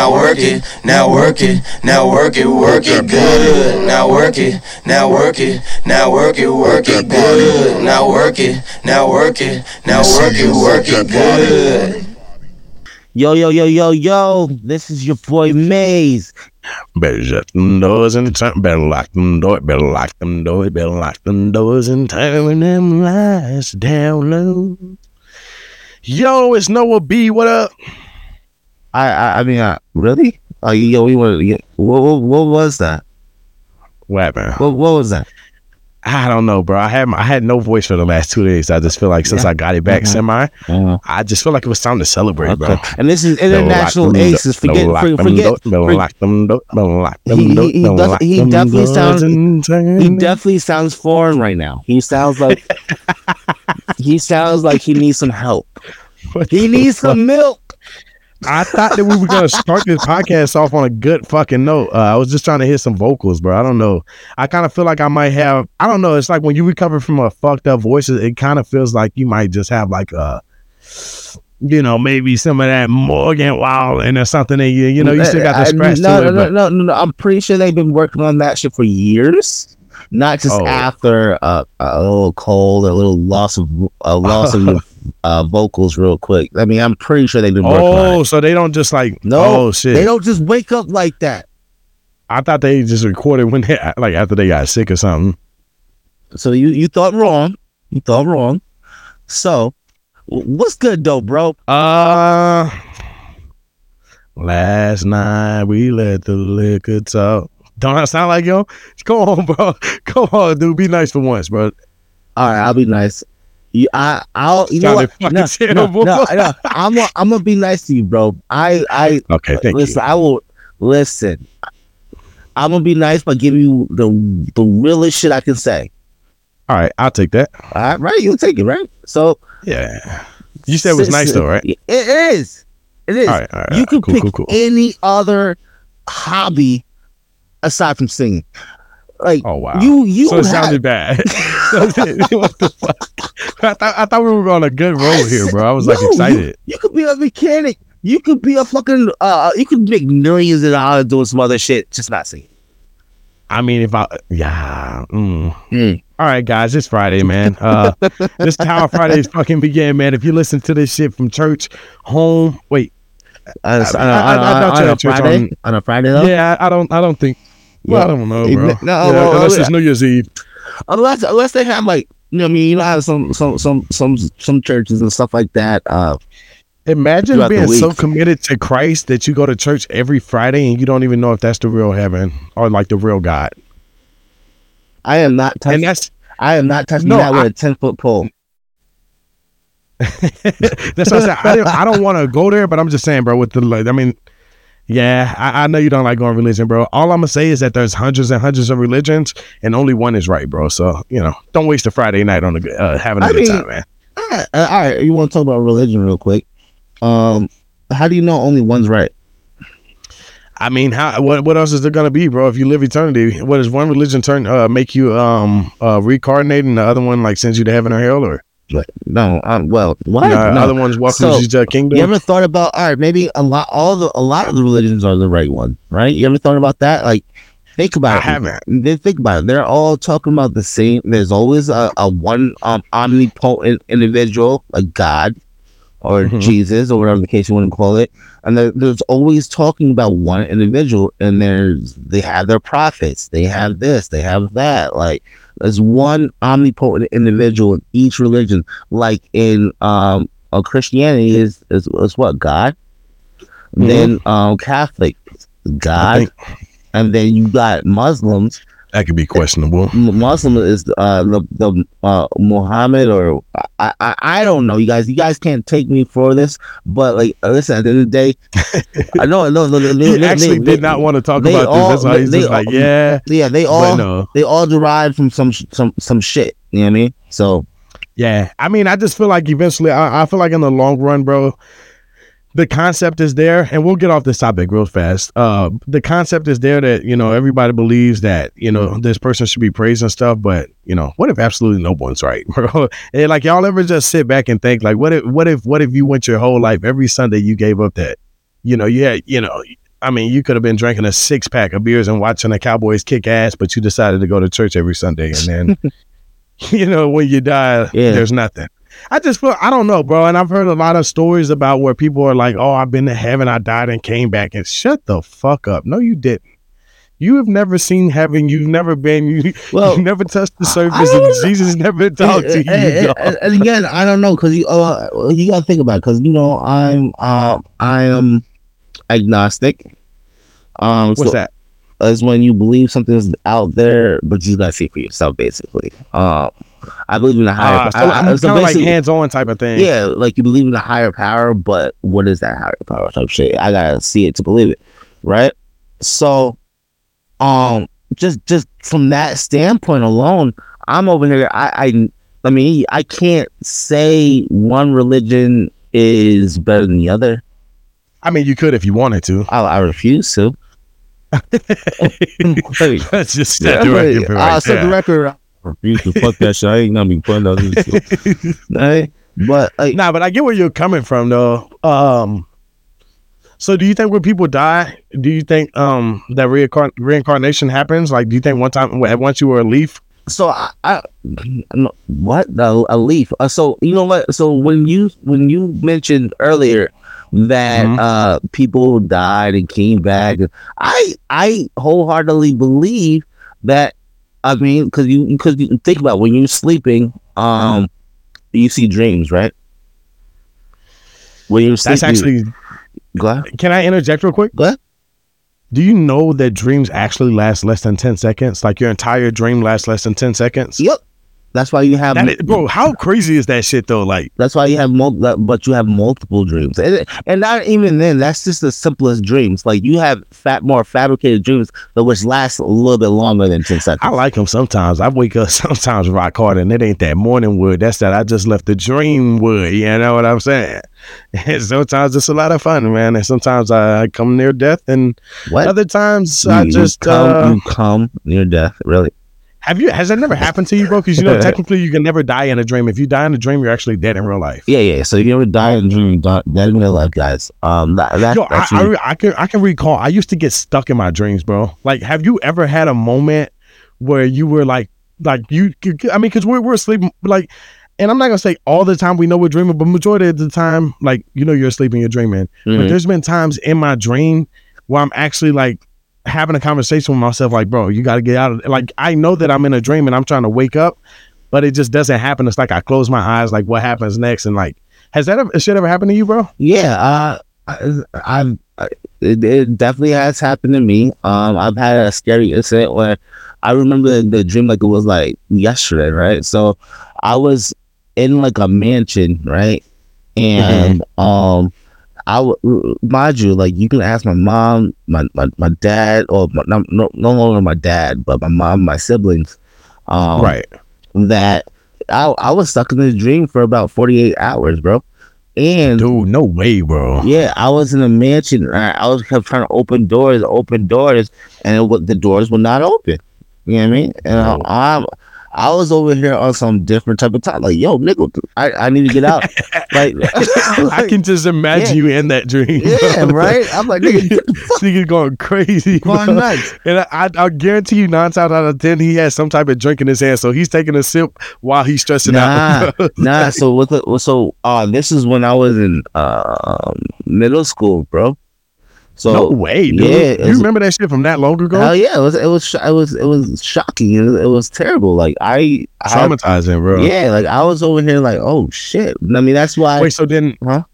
now work it, now work it, now work it, work it good. Now work it, now work it, now work it, work it good. Now work it, now work it, now work it, work it good. Yo, yo, yo, yo, yo. This is your boy Maze. Better shut them doors and turn. Better lock them doors. Better lock them doors. Better lock them doors and turn them lights down low. Yo, it's Noah B. What up? I, I, I mean, uh, really? Oh, yo, we want to. What, what, what was that? What happened? What, what was that? I don't know, bro. I had my, I had no voice for the last two days. I just feel like since Yeah. I got it back Mhm. semi, Uh, I just feel like it was time to celebrate, bro. And this is international them aces. Forget, lock forget, forget. do- better forget- lock them do- better lock them He- he- he definitely sounds- He definitely sounds foreign right now. He sounds like he sounds like he needs some help. What He needs fuck? some milk. I thought that we were gonna start this podcast off on a good fucking note. Uh, I was just trying to hit some vocals, bro. I don't know. I kind of feel like I might have. I don't know. It's like when you recover from a fucked up voice, it- kind of feels like you might just have like a, you know, maybe some of that Morgan Wallen or something in you. You know, you still got the Uh, scratch no, to it, no, no, no, no. I'm pretty sure they've been working on that shit for years. Not just Oh. after uh, a little cold, a little loss of a loss of your uh, vocals, real quick. I mean, I'm pretty sure they've been oh, so they don't just like No, oh shit. They don't just wake up like that. I thought they just recorded when they like after they got sick or something. So you you thought wrong. You thought wrong. So what's good though, bro? Uh last night we let the liquor talk. Don't I sound like yo? Come on, bro. Come on, dude. Be nice for once, bro. All right, I'll be nice. You, I, I'll. You know what? No, no, no, no. I'm, gonna- I'm gonna be nice to you, bro. I, I Okay, thank listen. I will listen. I'm gonna be nice by giving you the the realest shit I can say. All right, I'll take that. All right, right? You'll take it, right? So Yeah. You said it was nice though, right? It is. It is. All right, all right. you can cool, pick cool, cool. any other hobby aside from singing. Like Oh wow. you, you so it have- sounded bad. what the fuck? I thought I thought we were on a good road here, bro. I was like No, you- excited. You, could be a mechanic. You could be a fucking. Uh, you could make millions of dollars doing some other shit, just not singing. I mean, if I yeah. Mm. Hmm. All right, guys, it's Friday, man. Uh, this is how Fridays fucking begin, man. If you listen to this shit from church, home, wait, On a, I- on a- I- I- I on a- on a Friday. on- On a Friday though. yeah, I don't, I don't think. Well, I don't know, bro. no, Yeah, well, unless it's New Year's Eve. Unless unless they have like you know I mean you know how some some some some some churches and stuff like that. Uh, Imagine being so committed to Christ that you go to church every Friday and you don't even know if that's the real heaven or like the real God. I am not And touching. that's I am not touching No, that with a ten foot pole. that's what I said. I don't, I don't want to go there, but I'm just saying, bro. With the, like, I mean, yeah, I, I know you don't like going religion, bro. All I'm gonna say is that there's hundreds and hundreds of religions, and only one is right, bro. So you know, don't waste a Friday night on a uh, having a I good mean- time, man. All right, uh, all right, you want to talk about religion real quick? Um, how do you know only one's right? I mean, how what what else is there gonna be, bro? If you live eternity, what does one religion turn uh make you um uh reincarnate, and the other one like sends you to heaven or hell, or Like, no, I'm well, what? the no. other one's welcomes So, to the kingdom? You ever thought about all right? Maybe a lot, all the a lot of the religions are the right one, right? You ever thought about that? Like, think about I it. haven't. They think about it. They're all talking about the same. There's always a, a one um omnipotent individual, like God or Mhm. Jesus or whatever the case you want to call it. And there, there's always talking about one individual, and there's they have their prophets, they have this, they have that. Like there's one omnipotent individual in each religion. Like in um uh, Christianity is, is is what God. Mhm. Then um Catholic God, and then you got Muslims. That could be questionable. Muslim is uh the the uh Muhammad or I, I I don't know you guys you guys can't take me for this but like uh, listen at the end of the day I know no no He they- actually they- did not want to talk about all- this. That's why he's just like, yeah, yeah they all no. they all derived from some some some shit you know what I mean so Yeah, I mean, I just feel like eventually, I, I feel like in the long run, bro, the concept is there, and we'll get off this topic real fast. Uh, the concept is there that you know everybody believes that you know this person should be praised and stuff, but you know what if absolutely no one's right, bro? And like y'all ever just sit back and think like, what if, what if, what if you went your whole life every Sunday you gave up that, you know, you had, you know, I mean, you could have been drinking a six pack of beers and watching the Cowboys kick ass, but you decided to go to church every Sunday, and then, you know, when you die, Yeah. there's nothing. I just feel I don't know, bro. And I've heard a lot of stories about where people are like, "Oh, I've been to heaven, I died and came back." And shut the fuck up. No, you didn't. You have never seen heaven. You've never been. You, Well, you never touched the surface, and. Jesus never talked to you. and, and- and- again, I don't know because you uh, you gotta think about it because you know I'm um I am agnostic. Um, What's so that? Is when you believe something's out there, but you gotta see it for yourself. Basically, um, I believe in a higher. So I- I- so kind of like hands-on type of thing. yeah, like you believe in a higher power, but what is that higher power type shit? I gotta see it to believe it, right? So, um, just just from that standpoint alone, I'm over here. I I, I mean, I can't say one religion is better than the other. I mean, you could if you wanted to. I, I refuse to. Like, Let's just set the record for I'll right set the record. I refuse to fuck that shit. I ain't gonna be putting out this. Right? But like, Nah, but I get where you're coming from, though. Um, so do you think when people die, do you think um that reincarn- reincarnation happens? Like, do you think one time once you were a leaf? so I, I no, what a, a leaf. Uh, so you know what? So when you when you mentioned earlier that Mhm. uh people died and came back, I I wholeheartedly believe that. I mean, because you because you think about it, when you're sleeping, um, you see dreams, right? When you're sleeping, That's actually. go ahead. Can I interject real quick? Go ahead. Do you know that dreams actually last less than ten seconds? Like your entire dream lasts less than ten seconds. Yep. That's why you have is, bro, how crazy is that shit though? Like, That's why you have mul- but you have multiple dreams, and, and not even then. That's just the simplest dreams. Like you have fat, more fabricated dreams, that which last a little bit longer than ten seconds. I like them sometimes. I wake up sometimes rock hard, and it ain't that morning wood. That's that I just left the dream wood. You know what I'm saying? And sometimes it's a lot of fun, man. And sometimes I come near death, and what? other times You- I just come, uh, you come near death. Really? Have you. Has that never happened to you, bro? Because you know technically you can never die in a dream. If you die in a dream, you're actually dead in real life. Yeah, yeah. So you ever die in a dream? die- Dead in real life, guys. Um, that, that, Yo, I, I, I can I can recall. I used to get stuck in my dreams, bro. Like, have you ever had a moment where you were like, like you? I mean, because we're we're asleep, like, and I'm not gonna say all the time we know we're dreaming, but majority of the time, like, you know, you're asleep and you're dreaming. But Mhm. there's been times in my dream where I'm actually like having a conversation with myself, like, bro, you got to get out of. Like, I know that I'm in a dream and I'm trying to wake up, but it just doesn't happen. It's like I close my eyes, like, what happens next, and like, has that ever, shit ever happened to you, bro? Yeah, uh, I, I've it, it definitely has happened to me. Um, I've had a scary incident where I remember the dream like it was like yesterday, right? So I was in like a mansion, right? And um, I w- mind you, like you can ask my mom, my my, my dad, or my, no, no no longer my dad, but my mom, my siblings, um, right. That I I was stuck in this dream for about forty eight hours, bro. And Dude, no way, bro. yeah, I was in a mansion. I I was kept trying to open doors, open doors, and it, the doors would not open. You know what I mean? And I, Oh. I'm, I was over here on some different type of time. Like, yo, nigga, I, I need to get out. like, I can just imagine Yeah. you in that dream. yeah, right. I'm like, nigga, Nigga going crazy. going bro. nuts. And I, I, I guarantee you, nine times out of ten, he has some type of drink in his hand, so he's taking a sip while he's stressing out. Nah, nah. So the, so uh, this is when I was in uh, middle school, bro. So no way, dude. yeah, you was- remember that shit from that long ago? Hell yeah, it was it was it was it was shocking. It was, it was terrible. Like I, I Traumatizing, bro. yeah, like I was over here like, oh shit. I mean, that's why. Wait, so then? Huh?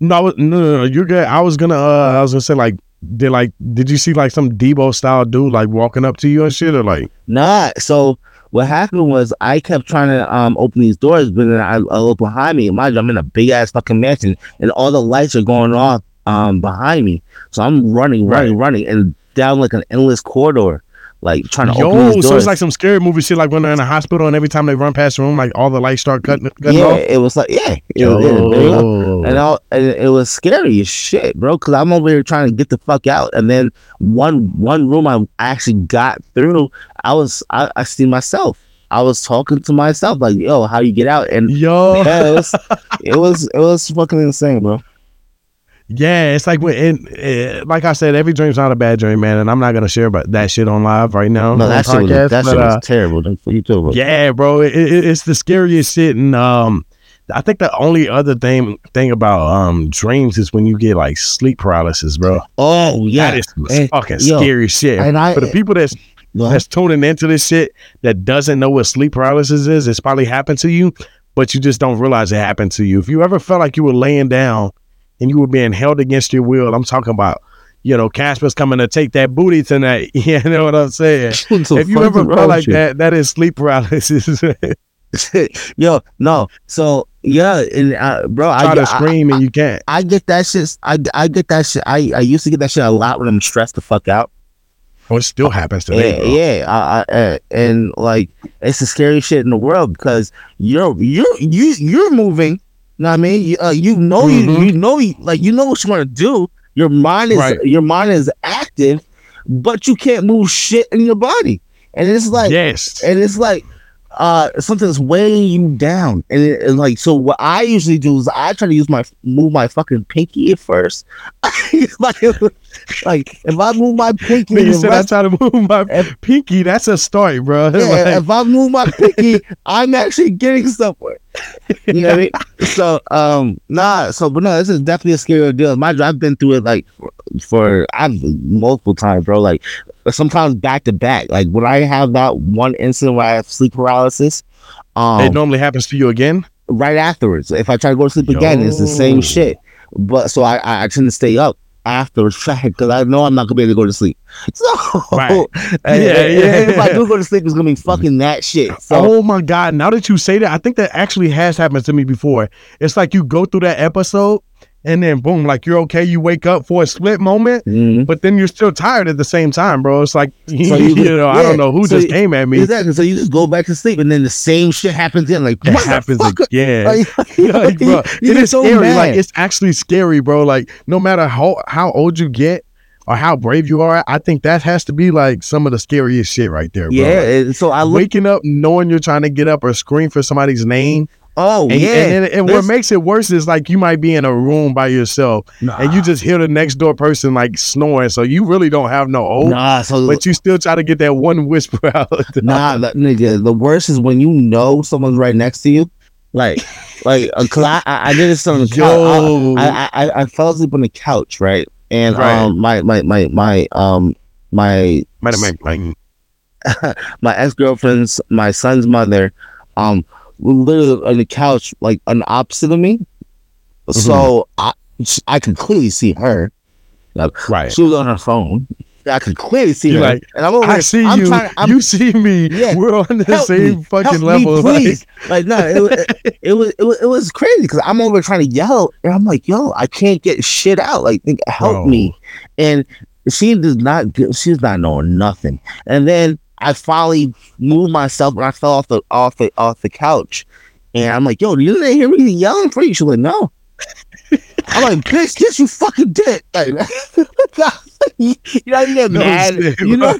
No, I was- no, no, no. You're good. I was gonna. Uh, I was gonna say like, did like, did you see like some Debo style dude like walking up to you and shit, or like? Nah. So what happened was I kept trying to um open these doors, but then I, I look behind me. Mind you, I'm in a big ass fucking mansion, and all the lights are going off um behind me. So I'm running, running, running, and down like an endless corridor, like trying to open Yo, these doors. so it's like some scary movie shit, like when they're in a hospital and every time they run past the room, like all the lights start cutting, cutting yeah, off. it was like yeah, it was- you go. and, I, and it was scary as shit, bro. Because I'm over here trying to get the fuck out, and then one one room I actually got through, I was I, I see myself. I was talking to myself like, "Yo, how you get out?" And Yo, yeah, it was it was it was fucking insane, bro. Yeah, it's like when, and, uh, like I said, every dream's not a bad dream, man. And I'm not gonna share about that shit on live right now. No, that shit was, that but, shit uh, terrible. That's what you talking about. Yeah, bro, it, it, it's the scariest shit. And um, I think the only other thing thing about um dreams is when you get like sleep paralysis, bro. Oh yeah. That is And- fucking yo, scary shit. and I- For the people that's ahead. that's tuning into this shit that doesn't know what sleep paralysis is, it's probably happened to you, but you just don't realize it happened to you. If you ever felt like you were laying down and you were being held against your will, I'm talking about, you know, Casper's coming to take that booty tonight. You know what I'm saying? If you ever felt like you. that, that is sleep paralysis. Yo, no. So yeah, and uh, bro, I, try to I, scream and you can't. I get that shit. I, I get that shit. I, I used to get that shit a lot when I'm stressed the fuck out. Oh, it still happens today. Yeah, bro. yeah. I, I, and like it's the scariest shit in the world because you're you're you you're moving. You know what I mean? You, uh, you know Mhm. you you know you, like you know what you want to do. Your mind is Right. your mind is active, but you can't move shit in your body. And it's like yes. and it's like uh something's weighing you down and, it, and like so what i usually do is i try to use my move my fucking pinky at first like, like if i move my pinky the said I rest- try to move my If- pinky. That's a start, bro. yeah, Like, if i move my pinky i'm actually getting somewhere you know what i mean so um nah so but no this is definitely a scary deal my i've been through it like for, for i've multiple times bro like sometimes back to back like when i have that one incident where i have sleep paralysis um it normally happens to you again. right afterwards. If I try to go to sleep again, it's the same shit. But so I, I, I tend to stay up afterwards because I know I'm not gonna be able to go to sleep. So Right. and- Yeah, and- and if I do go to sleep, it's gonna be fucking that shit. So oh my god! Now that you say that, I think that actually has happened to me before. It's like you go through that episode, and then boom, like you're okay. You wake up for a split moment, Mhm. but then you're still tired at the same time, bro. It's like you, you- know, I don't know who So just you- came at me. exactly. So you just go back to sleep, and then the same shit happens again. Like That happens again. Like, you know, like, bro, you it so scary. mad. Like it's actually scary, bro. Like no matter how how old you get or how brave you are, I think that has to be like some of the scariest shit right there, bro. yeah. Like, so I look. waking up knowing you're trying to get up or scream for somebody's name, oh and, yeah. and, and, and what makes it worse is like you might be in a room by yourself and you just hear the next door person like snoring, so you really don't have no hope, nah. So but you still try to get that one whisper out. Nah, the, nigga, the worst is when you know someone's right next to you. Like, like, uh, cause I, I, I did this on the couch. I, I, I, I fell asleep on the couch, right? And Right. um, my, my, my, my, um, my, my, my, made like my ex girlfriend's, my son's mother, um, were literally on the couch, like on opposite of me. Mm-hmm. So I, I could clearly see her. Like, right. She was on her phone. I could clearly see her. like, and I'm over I here- see I'm you. trying- I'm you see me. Yeah. We're on the help same me, fucking help level. Me, like- please. Like, no, it, was- it, was it was it was crazy because I'm over trying to yell, and I'm like, yo, I can't get shit out. Like, help Bro. me. And she does not. She's not knowing nothing. And then I finally moved myself, and I fell off the off the off the couch. And I'm like, yo, you didn't hear me yelling for you? She's like, no. I'm like, bitch, yes, you fucking did. Like, you know, how you get No mad. shit, you know,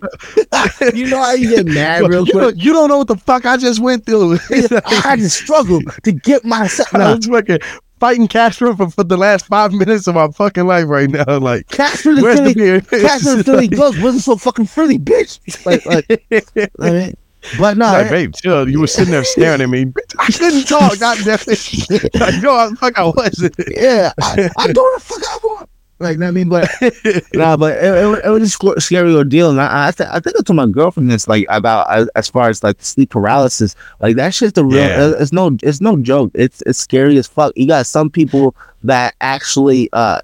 you know how you get mad real you, quick. don't, you don't know what the fuck I just went through. I had to struggle to get myself. Nah, fucking fighting Castro for, for the last five minutes of my fucking life right now. Like, Casper the where's the Philly, beer? Casper the Philly Ghost wasn't so fucking Philly, bitch. Like, like, I mean, but no, like, eh. babe, chill. You were sitting there staring at me. I couldn't talk. Damn it. Like, no, I, fuck, I wasn't. yeah, I, I don't the fuck I want. Like, I mean, but nah, but it, it, it was a scary ordeal, and I I, th- I think I told my girlfriend this like about as, as far as like sleep paralysis, like that shit's the real. Yeah. It's no, it's no joke. It's it's scary as fuck. You got some people that actually uh.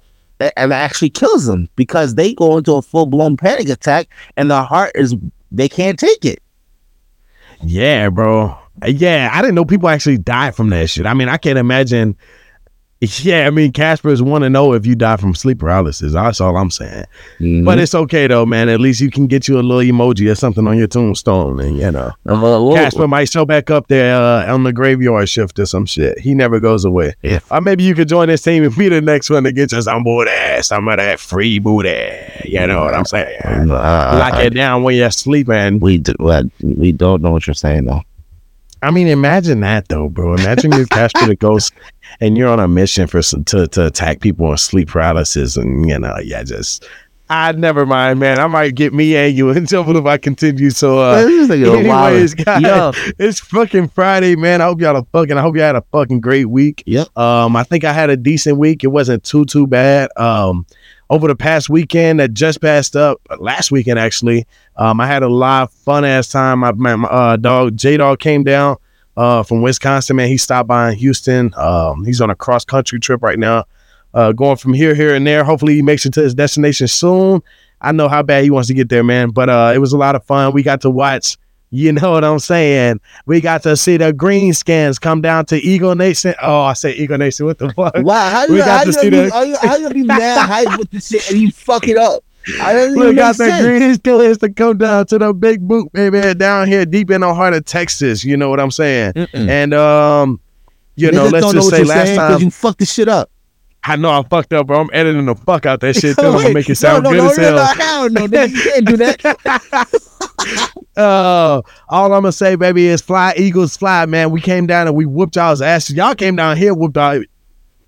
And actually kills them because they go into a full blown panic attack and their heart is they can't take it. Yeah, bro. Yeah, I didn't know people actually died from that shit. I mean, I can't imagine. Yeah, I mean, Casper is one to know if you die from sleep paralysis. That's all I'm saying. Mm-hmm. But it's okay though, man. At least you can get you a little emoji or something on your tombstone, and you know, Uh, Casper might show back up there uh, on the graveyard shift or some shit. He never goes away. Yeah. Or maybe you could join this team and be the next one to get you some booty, some of that free booty. You know what I'm saying? uh, Lock it down when you're sleeping. we do, we don't know what you're saying though. I mean, imagine that though, bro. Imagine you're Casper the Ghost and you're on a mission for some, to to attack people on sleep paralysis, and you know, yeah, just. I never mind, man. I might get me angry and you in trouble if I continue. So, uh, This nigga a anyways, guys, Yo. it's fucking Friday, man. I hope y'all are fucking. I hope y'all had a fucking great week. Yep. Um, I think I had a decent week. It wasn't too too bad. Um, over the past weekend that just passed up, last weekend actually, um, I had a lot of fun ass time. My, my, my uh, dog J Dog came down uh from Wisconsin. Man, he stopped by in Houston. Um, he's on a cross country trip right now, uh, going from here, here, and there. Hopefully, he makes it to his destination soon. I know how bad he wants to get there, man. But uh, it was a lot of fun. We got to watch. You know what I'm saying? We got to see the green scans come down to Eagle Nation. Oh, I say Eagle Nation. What the fuck? Wow, how We you, got how to you, that. how you, how you be mad hype with this shit and you fuck it up? I don't Look, got sense. green is to come down to the big boot, baby, down here deep in the heart of Texas. You know what I'm saying? Mm-mm. And um, you know, let's just say last time you fucked the shit up. I know I fucked up, bro. I'm editing the fuck out that shit. Too. I'm gonna make it sound no, good no, as no, hell. No, hell no, nigga, you can't do that. Uh, all I'm gonna say, baby, is fly Eagles fly, man. We came down and we whooped y'all's asses. Y'all came down here, whooped all. All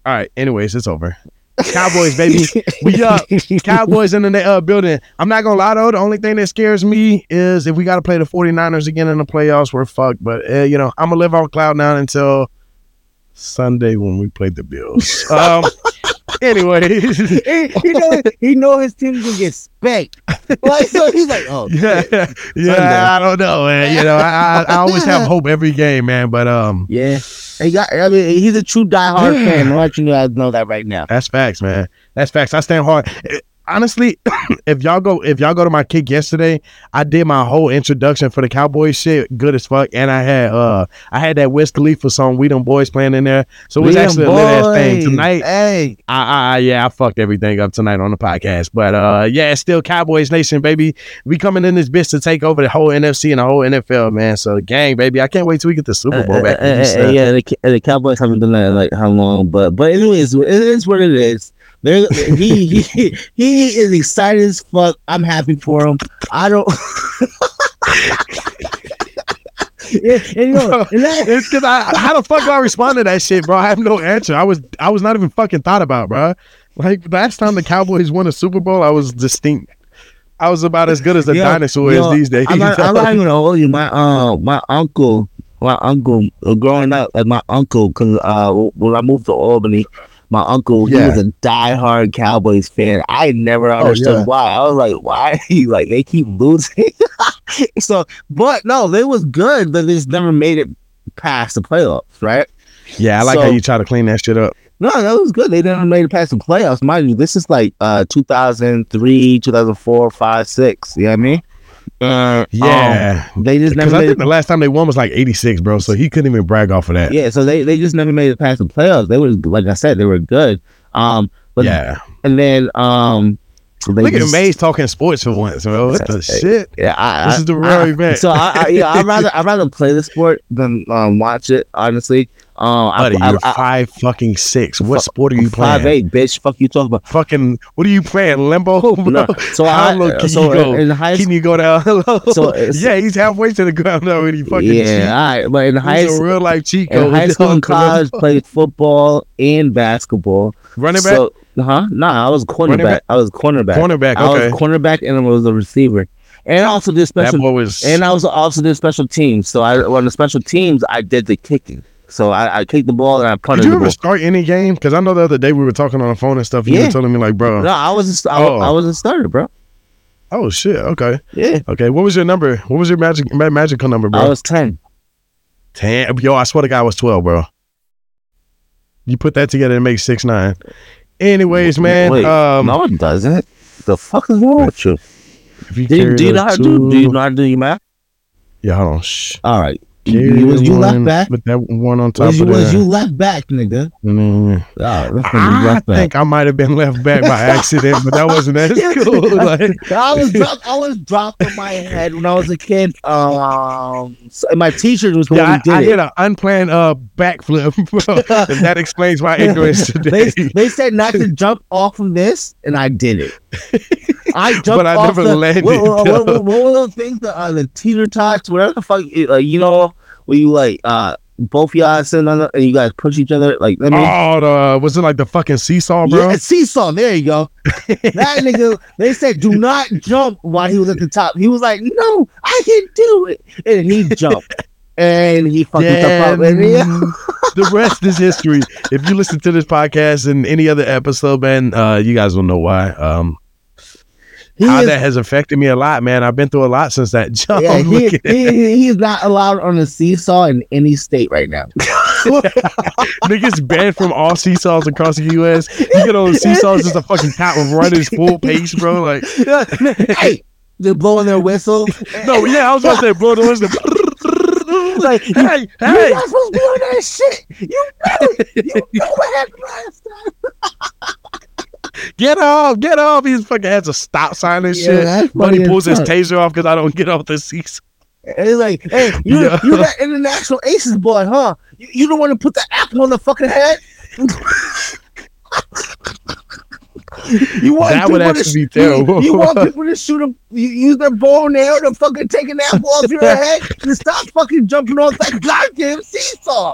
right. Anyways, it's over. Cowboys, baby. We up. Cowboys in the uh, building. I'm not gonna lie though. The only thing that scares me is if we got to play the 49ers again in the playoffs, we're fucked. But uh, you know, I'm gonna live on cloud nine until Sunday when we play the Bills. Um. Anyway, he, he know he know his team gonna get spanked. Like so, he's like, oh, yeah, shit. yeah. I don't know, man. You know, I, I I always have hope every game, man. But um, yeah. He got. I mean, he's a true diehard fan. I'll let you guys know that right now. That's facts, man. That's facts. I stand hard. Eh, Honestly, if y'all go if y'all go to my kick yesterday, I did my whole introduction for the Cowboys shit, good as fuck. And I had uh I had that Wiz Khalifa song, We Them Boys playing in there. So it was We actually a lit ass thing. Tonight, Hey, I, I yeah, I fucked everything up tonight on the podcast. But uh yeah, it's still Cowboys Nation, baby. We coming in this bitch to take over the whole NFC and the whole NFL, man. So gang, baby. I can't wait till we get the Super Bowl back. Uh, uh, uh, uh, yeah, the, the Cowboys haven't done that like how long, but but anyways, it is what it is. There, he he he is excited as fuck. I'm happy for him. I don't. yeah, and, you know, and that, it's because I how the fuck do I respond to that shit, bro? I have no answer. I was I was not even fucking thought about, bro. Like last time the Cowboys won a Super Bowl, I was distinct. I was about as good as a dinosaur is these days. I'm not, I'm not even gonna hold you. My uh, my uncle, my uncle, uh, growing up, like my uncle, cause uh, when I moved to Albany, my uncle, he was a diehard Cowboys fan. I never Oh, understood yeah. why. I was like, why? like they keep losing. so, but no, they was good, but they just never made it past the playoffs, right? yeah, I like how you try to clean that shit up. No, that was good. They never made it past the playoffs. Mind you, this is like uh 2003, 2004, 5, 6. You know what I mean? Uh, Yeah, um, they just because never I think it. the last time they won was like '86, bro. So he couldn't even brag off of that. Yeah, so they, they just never made it past the playoffs. They were like I said, they were good. Um, but yeah. and then um, they Look at just- Maze talking sports for once, bro. What the shit? Yeah, I, This I- is the real I- event. So I, I yeah, I'd rather I'd rather play the sport than um, watch it. Honestly, um, Buddy, I, you're I, five fucking six. What Fu- sport are you playing? five eight, bitch. Fuck you talking about. Fucking, what are you playing? Limbo? Bro? No, so How I low can so you go? in, high Can you go down low? So it's- yeah, he's halfway to the ground already. Fucking Yeah, all right, but in cheat. high He's school, real life cheat in high school and college, played football and basketball. running back, So, huh? No, I was cornerback. I was cornerback. cornerback. I was cornerback and I was a receiver. And I also did special was. and I was also did special teams. So I on the special teams I did the kicking. So I, I kicked the ball and I put it. did you ever ball. start any game? Because I know the other day we were talking on the phone and stuff. And You Yeah. were telling me like, bro. No, I was a, I, Oh. I was a starter, bro. Oh shit. Okay. Yeah, Okay. What was your number? What was your magic magical number, bro? I was ten. Ten. Yo, I swear to God, I was twelve, bro. You put that together and make six nine. Anyways, man. Wait, um, no, it doesn't. The fuck is wrong with you? if you Do you, do you know how to do? Do you know how to do your math? Yeah, hold on. Shh. All right. Carry You, was you left back? but that one on top Was you, of was that. you left back, nigga? Mm. Oh, you I left back. think I might have been left back by accident, but that wasn't as cool. Like, I was dropped. I was dropped on my head when I was a kid. Um, so my teacher was yeah, who I, I did an unplanned uh backflip, and that explains my ignorance they, today. they said not to jump off of this, and I did it. I jumped But I off never the, landed, What, what, though. what, what were those things? The, uh, the teeter tots, whatever the fuck, uh, you know, where you like uh both y'all sitting on the, and you guys push each other like let me Oh, the, was it like the fucking seesaw, bro? Yeah, seesaw. There you go. that nigga, they said, do not jump while he was at the top. He was like, no, I can do it. And he jumped. And he fucked himself up. The rest is history. If you listen to this podcast and any other episode, man, uh, you guys will know why. Um, He how is- that has affected me a lot, man. I've been through a lot since that jump. yeah, he, he, he's not allowed on a seesaw in any state right now. Niggas banned from all seesaws across the U.S. You get on seesaws just a fucking cat with running full pace, bro. Like, hey, they're blowing their whistle. no, yeah, I was about to say, bro, the that. Like, you, Hey, you're not supposed to be on that shit. You know. You know what happened last time. Get off, get off. He fucking has a stop sign and Yeah, shit. that's Buddy pulls his taser off because I don't get off the seesaw. And it's like, hey, you Yeah. you that international aces boy, huh? You, you don't want to put the apple on the fucking head. you want That would people to actually be terrible. You, you want people to shoot them, you use their bow and arrow to fucking take an apple off your head and stop fucking jumping off that goddamn seesaw.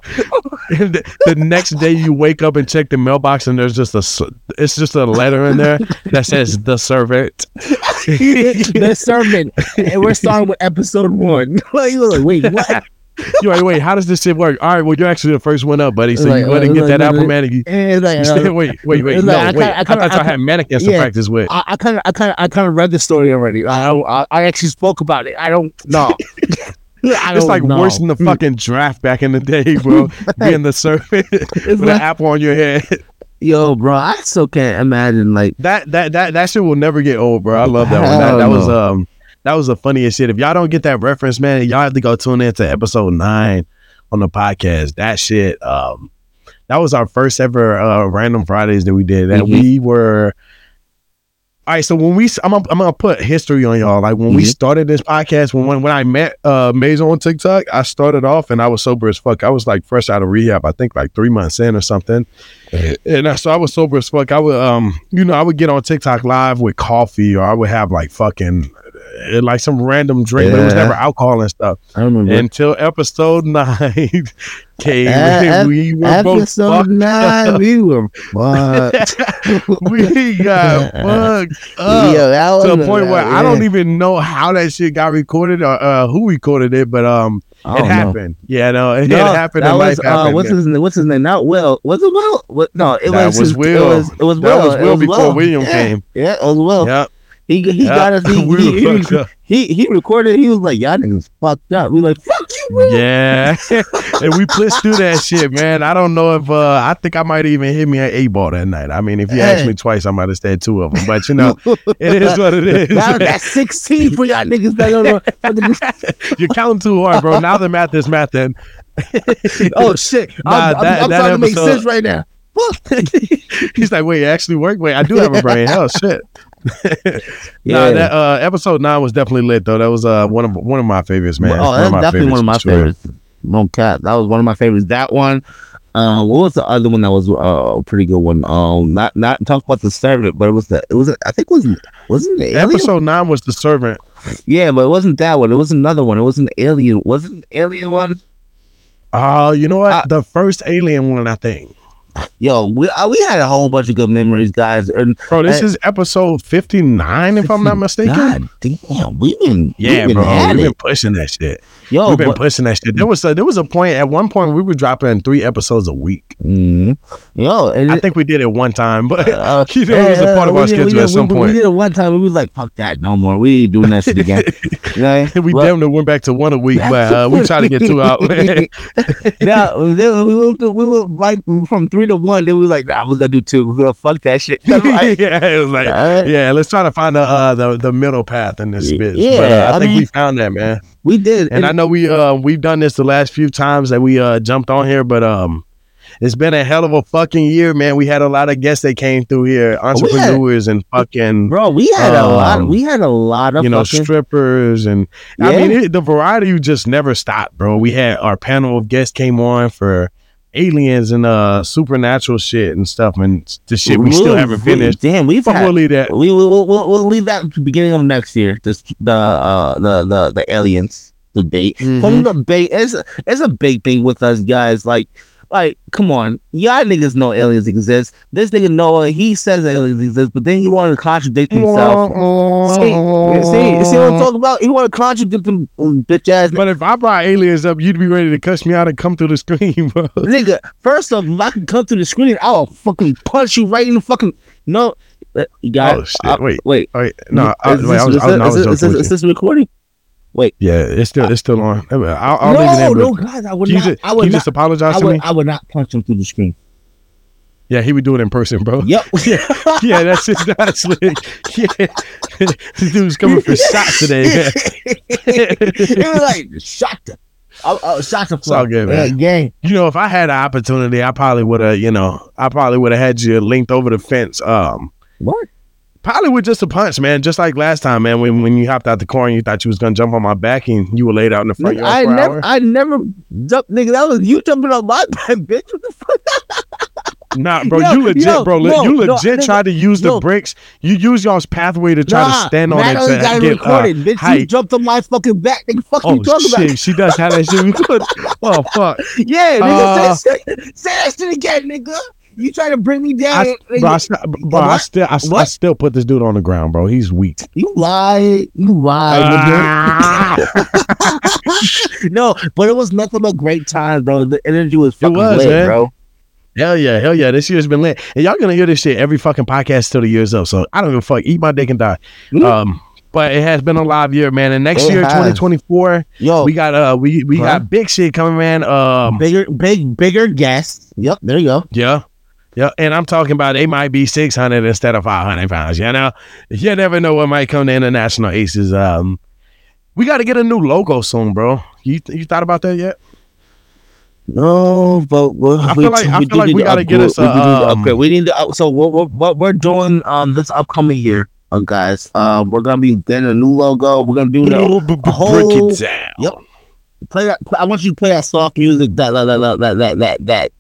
And the, the next day you wake up and check the mailbox and there's just a it's just a letter in there that says the servant. the servant. and we're starting with episode one. like, you're like, wait, what? You're like, wait, how does this shit work? All right, well, you're actually the first one up, buddy. So Like, you go ahead and uh, get that apple like- man. And you, like, you uh, stay, wait, wait, wait, no, like, I wait. kinda- I I, kinda- thought I I had mannequins yeah. to practice with. I, I kind of, I kind of, I kind of read the story already. I, I, I actually spoke about it. I don't know. I It's like know. worse than the fucking draft back in the day, bro. Being the servant with an apple on your head. Yo, bro, I still can't imagine like That that that that shit will never get old, bro. I love that one. That, that was um that was the funniest shit. If y'all don't get that reference, man, y'all have to go tune in to episode nine on the podcast. That shit, um, that was our first ever uh random Fridays that we did. That Mhm. we were all right, so when we, I'm I'm gonna put history on y'all. Like when we Mhm. started this podcast, when when, when I met uh Maze on TikTok, I started off and I was sober as fuck. I was like fresh out of rehab, I think like three months in or something. And I, so I was sober as fuck. I would, um, you know, I would get on TikTok live with coffee, or I would have like fucking like some random drink, but it was never alcohol and stuff. I remember. Until episode nine came, Uh, we were both Episode nine, we were fucked. we got fucked up Yo, that was to the point where I don't even know how that shit got recorded or uh, who recorded it, but um, it happened. Yeah, no, it, No, it happened. That was life uh, happened. what's his name? What's his name? Not Will. Was it Will? What? No, it That was, was his- Will. It was, it was That Will. was It Will before William yeah. came. Yeah, it was Will. Yep. He he yep. got us. He, we he, he, he he recorded. He was like, "Y'all niggas fucked up." We like, "Fuck you, Will." Yeah, and we pushed through that shit, man. I don't know if uh, I think I might even hit me an eight ball that night. I mean, if you asked me twice, I might have said two of them. But you know, it is what it is. Now that's sixteen for y'all niggas that don't. You're counting too hard, bro. Now the math is math. Then oh shit! Nah, I'm, I'm- that- I'm that trying to make sense right now. he's like, "Wait, it actually work? Wait, I do have a brain. Hell, shit." Nah, Yeah. that uh, episode nine was definitely lit though. That was uh one of one of my favorites, man. Oh, that's definitely one of my favorites for sure. favorites. No cap. That was one of my favorites. That one. Uh, what was the other one that was uh, a pretty good one? Um, not not talk about the servant, but it was the it was I think it was wasn't alien? Episode nine was the servant. Yeah, but it wasn't that one. It was another one. It wasn't the alien. Wasn't alien one? Oh, you know what? Uh, the first alien one, I think. Yo, we uh, we had a whole bunch of good memories, guys. And Bro, this Hey. is episode fifty nine, if I'm not mistaken. God damn, we've been Yeah, we've been bro, we've it. been pushing that shit. Yo, we've been but- pushing that shit. There was a, there was a point at one point we were dropping three episodes a week. Mhm. yo, and I it- think we did it one time, but Uh, you know, it was a part of our did- schedule did- at some we, We did it one time. and We was like, "Fuck that, no more. We ain't doing that shit again." You know? we Well, damn near went back to one a week, but uh, we try to get two out. now we we went like from three to one. Then we was like, "Nah, we're gonna do two. We're gonna fuck that shit." Right? yeah, it was like, Alright. yeah, let's try to find the uh, the, the middle path in this Y- bitch. yeah, but uh, I, I think we found that, man. We did, And I know we uh we've done this the last few times that we uh jumped on here, but um it's been a hell of a fucking year, man. We had a lot of guests that came through here, entrepreneurs and fucking bro, we had a lot. um, We had a lot of you know fucking. strippers and I mean it, the variety You just never stopped, bro. We had our panel of guests came on for aliens and uh supernatural shit and stuff, and the shit we still We'll- haven't finished. Damn, we've had, we'll leave that. we will we'll, we'll, we'll leave that to the beginning of next year. This the uh the the the aliens. debate. Mhm. From the debate, it's a, it's a big thing with us guys. Like, like, come on, y'all niggas know aliens exist. This nigga Noah, he says aliens exist, but then he wanted to contradict himself. See, see, see what I'm talking about? He want to contradict them um, bitch ass But if I brought aliens up, you'd be ready to cuss me out and come through the screen, bro. nigga. First off, if I can come through the screen, I will fucking punch you right in the fucking no. uh, You got Oh, shit. Wait. wait. Wait, no, I, Is wait, I was, I was, no, I was is joking this- is this recording? Yeah, it's still it's still on. I'll, I'll no, leave it in. no, guys, I would Can you not. just, I would you not. just apologize I to would, me? I would not punch him through the screen. Yeah, he would do it in person, bro. Yep. yeah, that's it. not slick. Yeah, this dude's coming for shots today. Man. it was like shot the, I, I shot the all good, man. Yeah, gang. You know, if I had an opportunity, I probably would have. You know, I probably would have had you linked over the fence. Um, What? Probably with just a punch, man. Just like last time, man. When when you hopped out the car and you thought you was gonna jump on my back and you were laid out in the front Nigga, I never, hour. I never jumped, nigga. That was you jumping on my back, bitch. What the fuck? Nah, bro, Yo, you legit, yo, bro. no, you legit nigga, tried to use the bricks. You use y'all's pathway to try Nah, to stand on it Natalie got get. Uh, recorded, bitch. You jumped on my fucking back, nigga. Fuck oh you talking shit, about? she does have that shit oh fuck, Yeah, nigga. Uh, say, say, say that shit again, nigga. You try to bring me down? I, bro, I, st- bro, I What? still, I, I still put this dude on the ground, bro. He's weak. You lied. You lied. Ah. no, but it was nothing but great times, bro. The energy was fucking was, lit, man. bro. Hell yeah, hell yeah. This year's been lit. And y'all gonna hear this shit every fucking podcast till the year's up. So I don't give a fuck. Eat my dick and die. Mm. Um, but it has been a live year, man. And next It year, has. 2024, Yo, we got uh we we Huh? got big shit coming, man. Um bigger, big, bigger guests. Yep, there you go. yeah. Yeah, and I'm talking about they might be 600 instead of 500 pounds. You know, you never know what might come to international aces. Um, we got to get a new logo soon, bro. You you thought about that yet? No, but we, I feel like- I feel like we gotta get us a, we, um. We need to. up- So what we're, what we're doing um this upcoming year, uh, guys. Um, we're gonna be getting a new logo. We're gonna do the Break whole- it down. Yep. play that. I want you to play that soft music. That that that that that that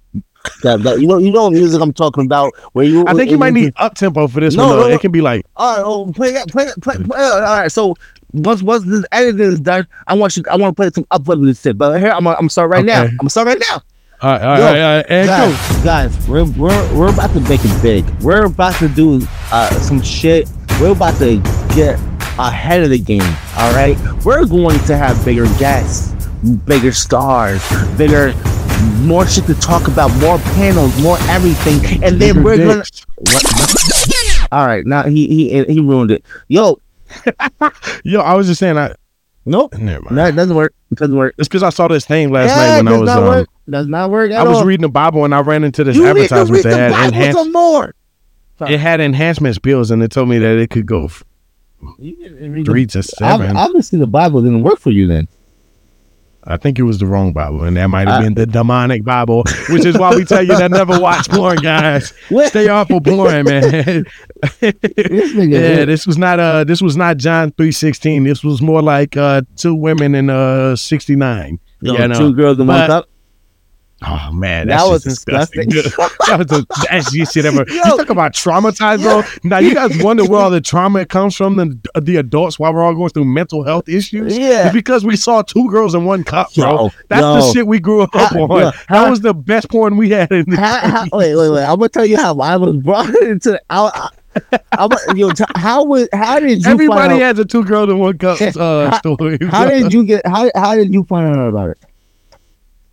that. that you know, you know music I'm talking about. Where you, I think you might need up tempo for this No, one. No, no. It can be like All right, oh, play that, play that, play. play all right, so once once this editing is done, I want you, I want to play some uplifting shit. But here, I'm, I'm start right now. I'm start right now. all right, all right, Yo, all right, all right, and go. guys, guys, we're we're we're about to make it big. We're about to do uh, some shit. We're about to get ahead of the game. All right, we're going to have bigger guests, bigger stars, bigger, more shit to talk about, more panels, more everything, and then we're gonna. What, what? All right, now he he he ruined it. Yo, Yo, I was just saying, I nope, never mind. no, it doesn't work. It doesn't work. It's because I saw this thing last Yeah, night when it I does was not um, work. Does not work I was all. reading the Bible and I ran into this you advertisement that had Bible enhanced. some more. It had enhancement pills and it told me that it could go f- You read the three to seven. Obviously, the Bible didn't work for you then. I think it was the wrong Bible, and that might have been the demonic Bible, which is why we tell you that never watch porn, guys. Stay off of porn, man. Yeah, this was not uh this was not John three sixteen. This was more like uh two women in uh sixty nine. yo, yeah, no. two girls in one But- cup. Oh man, That was just disgusting. that was the nastiest shit ever. Yo. you talk about traumatized, bro. Now you guys wonder where all the trauma comes from. The the adults while we're all going through mental health issues. Yeah. It's because we saw two girls in one cup, bro. Yo, That's the shit we grew up How- on. yo, that was the best porn we had. In the How, how, wait, wait, wait! I'm gonna tell you how I was brought into. I, I, I'm, gonna- yo, t- how was how did you Everybody has a two girls in one cup uh, How- story. How did you get? How how did you find out about it?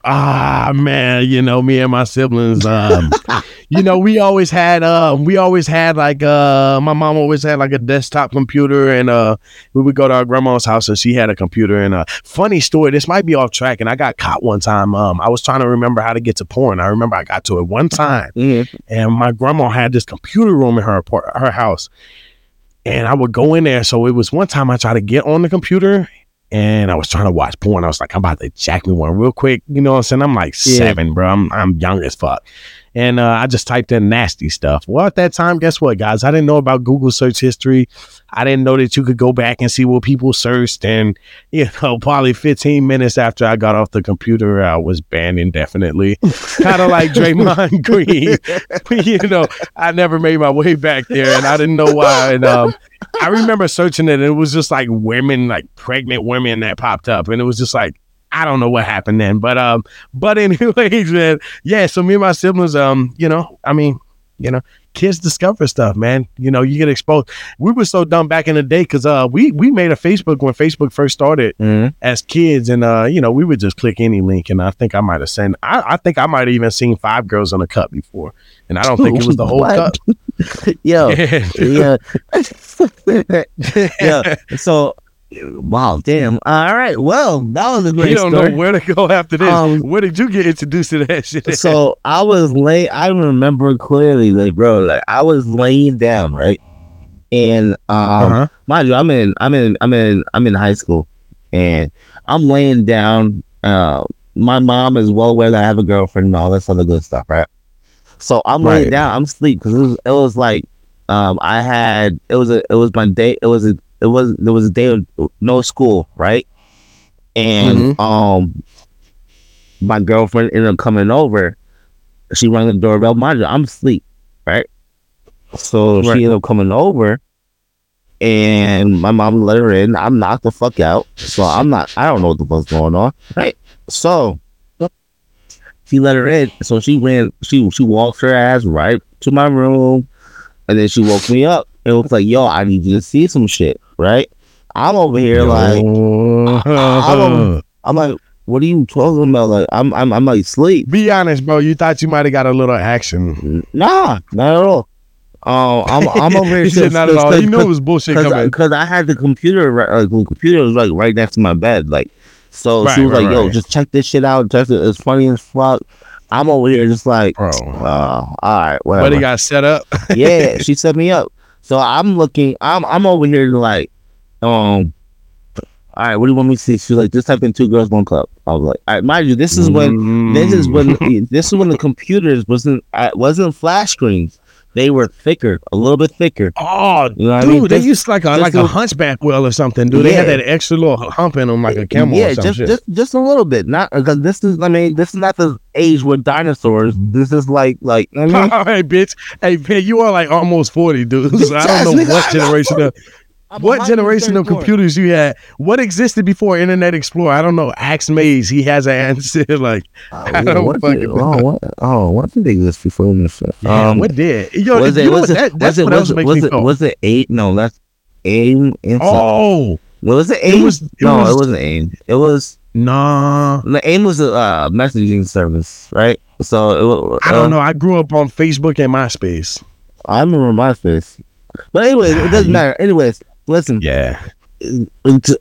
Ah man you know me and my siblings um you know we always had uh we always had like uh my mom always had like a desktop computer and uh we would go to our grandma's house and she had a computer and uh funny story this might be off track and i got caught one time um i was trying to remember how to get to porn i remember i got to it one time Yeah. and my grandma had this computer room in her her house and i would go in there so it was one time i tried to get on the computer and I was trying to watch porn. I was like, I'm about to jack me one real quick. You know what I'm saying? I'm like Yeah. seven, bro. I'm I'm young as fuck. And uh, I just typed in nasty stuff. Well, at that time, guess what, guys? I didn't know about Google search history. I didn't know that you could go back and see what people searched. And, you know, probably 15 minutes after I got off the computer, I was banned indefinitely. kind of like Draymond Green. you know, I never made my way back there and I didn't know why. And um, I remember searching it and it was just like women, like pregnant women that popped up. And it was just like, I don't know what happened then, but um, but anyways, man, yeah. So me and my siblings, um, you know, I mean, you know, kids discover stuff, man. You know, you get exposed. We were so dumb back in the day because uh, we we made a Facebook when Facebook first started Mhm. as kids, and uh, you know, we would just click any link, and I think I might have sent. I, I think I might have even seen five girls in a cup before, and I don't think it was the whole cup. Yo, yeah, yeah. So, wow, damn. All right. Well, that was a great You don't story. know where to go after this. Um, where did you get introduced to that shit? so I was lay. I remember clearly, like, bro, like I was laying down, right, and um, uh-huh. mind you, I'm in, I'm in, I'm in, I'm in high school, and I'm laying down. Uh, my mom is well aware that I have a girlfriend and all this other good stuff, right? So I'm laying Right. down. I'm asleep because it was, it was like, um, I had it was a it was my day. It was a it was there was a day of no school, right? And Mm-hmm. um, my girlfriend ended up coming over. She rang the doorbell. Mind you, I'm asleep, right? So Right. she ended up coming over, and my mom let her in. I'm knocked the fuck out, so I'm not. I don't know what the fuck's going on, right? So she let her in. So she ran. She she walked her ass right to my room, and then she woke me up. It was like, "Yo, I need you to see some shit." Right? I'm over here like, I'm- I'm like, "What are you talking about?" Like, I'm I'm I'm like sleep. Be honest, bro. You thought you might have got a little action. Nah, not at all. Oh, I'm I'm over here. he said not at all. You know it was bullshit coming. because I had the computer. right- Like, the computer was like right next to my bed. Like, so she was right, like, "Yo, right. just check this shit out. Check it. It's funny as fuck." I'm over here just like, Bro. uh, all right, whatever. But he got set up. yeah, she set me up. So I'm looking. I'm I'm over here like, um, all right. What do you want me to see? She's like, just type in two girls, one cup. I was like, all right, mind you, this is when this is when Mm. this is when the computers wasn't uh, wasn't flash screens. They were thicker, a little bit thicker. Oh, You know what I dude, mean? they Just- used like a like a a- hunchback wheel or something, dude. They had that extra little hump in them, like a camel yeah, just just just a little bit. Not because this is. I mean, this is not the age with dinosaurs. This is like like. I mean, All right, bitch. Hey, man, you are like almost forty, dude. So I don't know what generation of I'm what generation of computers you had. What existed before Internet Explorer? I don't know. Axe Maze. He has an answer. like, Oh, I don't what fucking did, oh, what, oh, what did they exist before this? yeah, Um, what did? Yo, was it know was what? it That, that's was it what was else it makes was it was it eight? No, that's aim. Inside. oh was it it aim? was- it no, was- it wasn't aim. It was nah. the aim was a uh, messaging service, right? So it, wa- I uh, don't know. I grew up on Facebook and MySpace. I remember MySpace, but anyways, it doesn't matter. Anyways, listen. Yeah.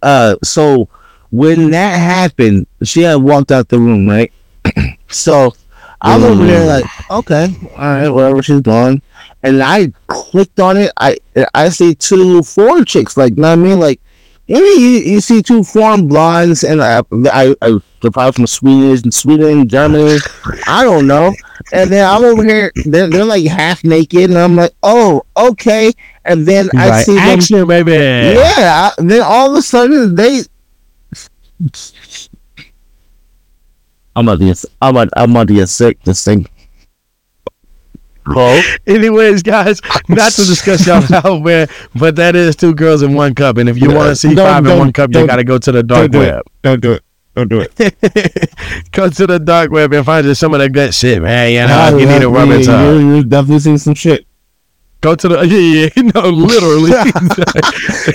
uh so when that happened she had walked out the room right so i'm over there like okay all right whatever she's gone and i clicked on it i i see two foreign chicks like you know what i mean like you, you, you see two foreign blondes and I, I, I they're probably from Sweden, Sweden, Germany. I don't know. And then I'm over here. They're, they're like half naked, and I'm like, oh, okay. And then I Right. see them Action, baby. yeah. I- Then all of a sudden they. I'm about to get. I'm about. I'm about to get sick. This thing. Bro, Anyways, guys, not to discuss y'all out, man, but that is two girls in one cup. And if you want to see Don't- five in don't- one cup, you got to go to the dark do it. web. don't do it. Don't do it. go to the dark web and find just some of that good shit, man. You know, you need a rubber you, tub. you, you definitely seen some shit. Go to the yeah, yeah, no, literally.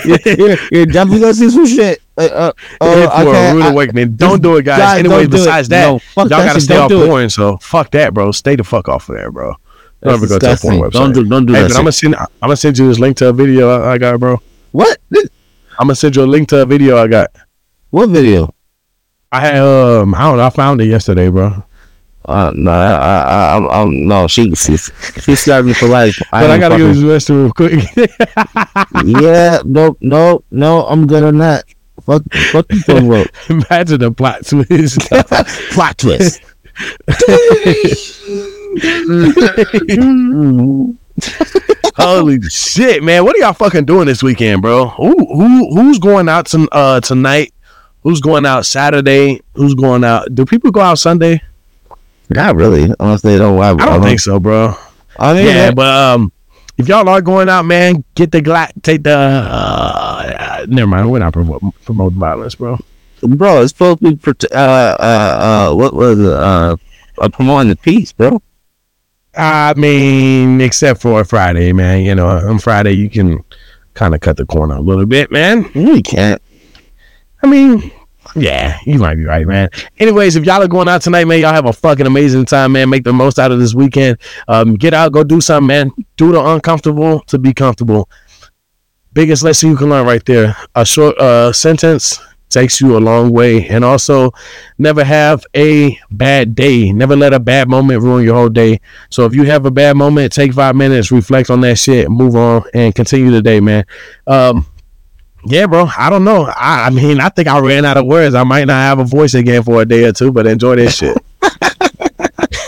you're, you're, you're definitely gonna see some shit. Uh, uh, uh, In I for a can't- rude I- awakening. Don't do it, guys. Guys, anyway, don't do it. besides that, No, y'all that gotta shit. stay Don't off do it. porn. So fuck that, bro. Stay the fuck off of there, bro. Don't That's ever go to a porn website. Don't do. Don't do hey, that. but I'm gonna send. I'm gonna send you this link to a video I, I got, bro. What? I'm gonna send you a link to a video I got. What video? I had um, I don't know. I found it yesterday, bro. Uh, no, I, I, I, I, no. She, she, she me for life. But I, gotta go fucking- to the restroom quick. yeah, no, no, no, I'm good on that. Fuck, fuck you talking about. Imagine the plot twist. Plot twist. Holy shit, man! What are y'all fucking doing this weekend, bro? Who who who's going out to, uh, tonight? Who's going out Saturday? Who's going out? Do people go out Sunday? Not really, they don't. I, I don't think so, bro. I mean, Yeah, but um, if y'all are going out, man, get the gla- take the. Uh, never mind, we're not promoting promoting violence, bro. bro, it's supposed to be uh, uh, uh, what was? Uh, uh, promoting the peace, bro. I mean, except for Friday, man. You know, on Friday you can kind of cut the corner a little bit, man. You can't. I mean, yeah, you might be right, man. Anyways, if y'all are going out tonight, man, y'all have a fucking amazing time, man. Make the most out of this weekend. Um, get out, go do something, man. Do the uncomfortable to be comfortable. Biggest lesson you can learn right there. A short uh, sentence takes you a long way. And also, never have a bad day. Never let a bad moment ruin your whole day. So if you have a bad moment, take five minutes, reflect on that shit, move on, and continue the day, man. Um, yeah, bro. I don't know. I, I mean, I think I ran out of words. I might not have a voice again for a day or two, but enjoy this shit.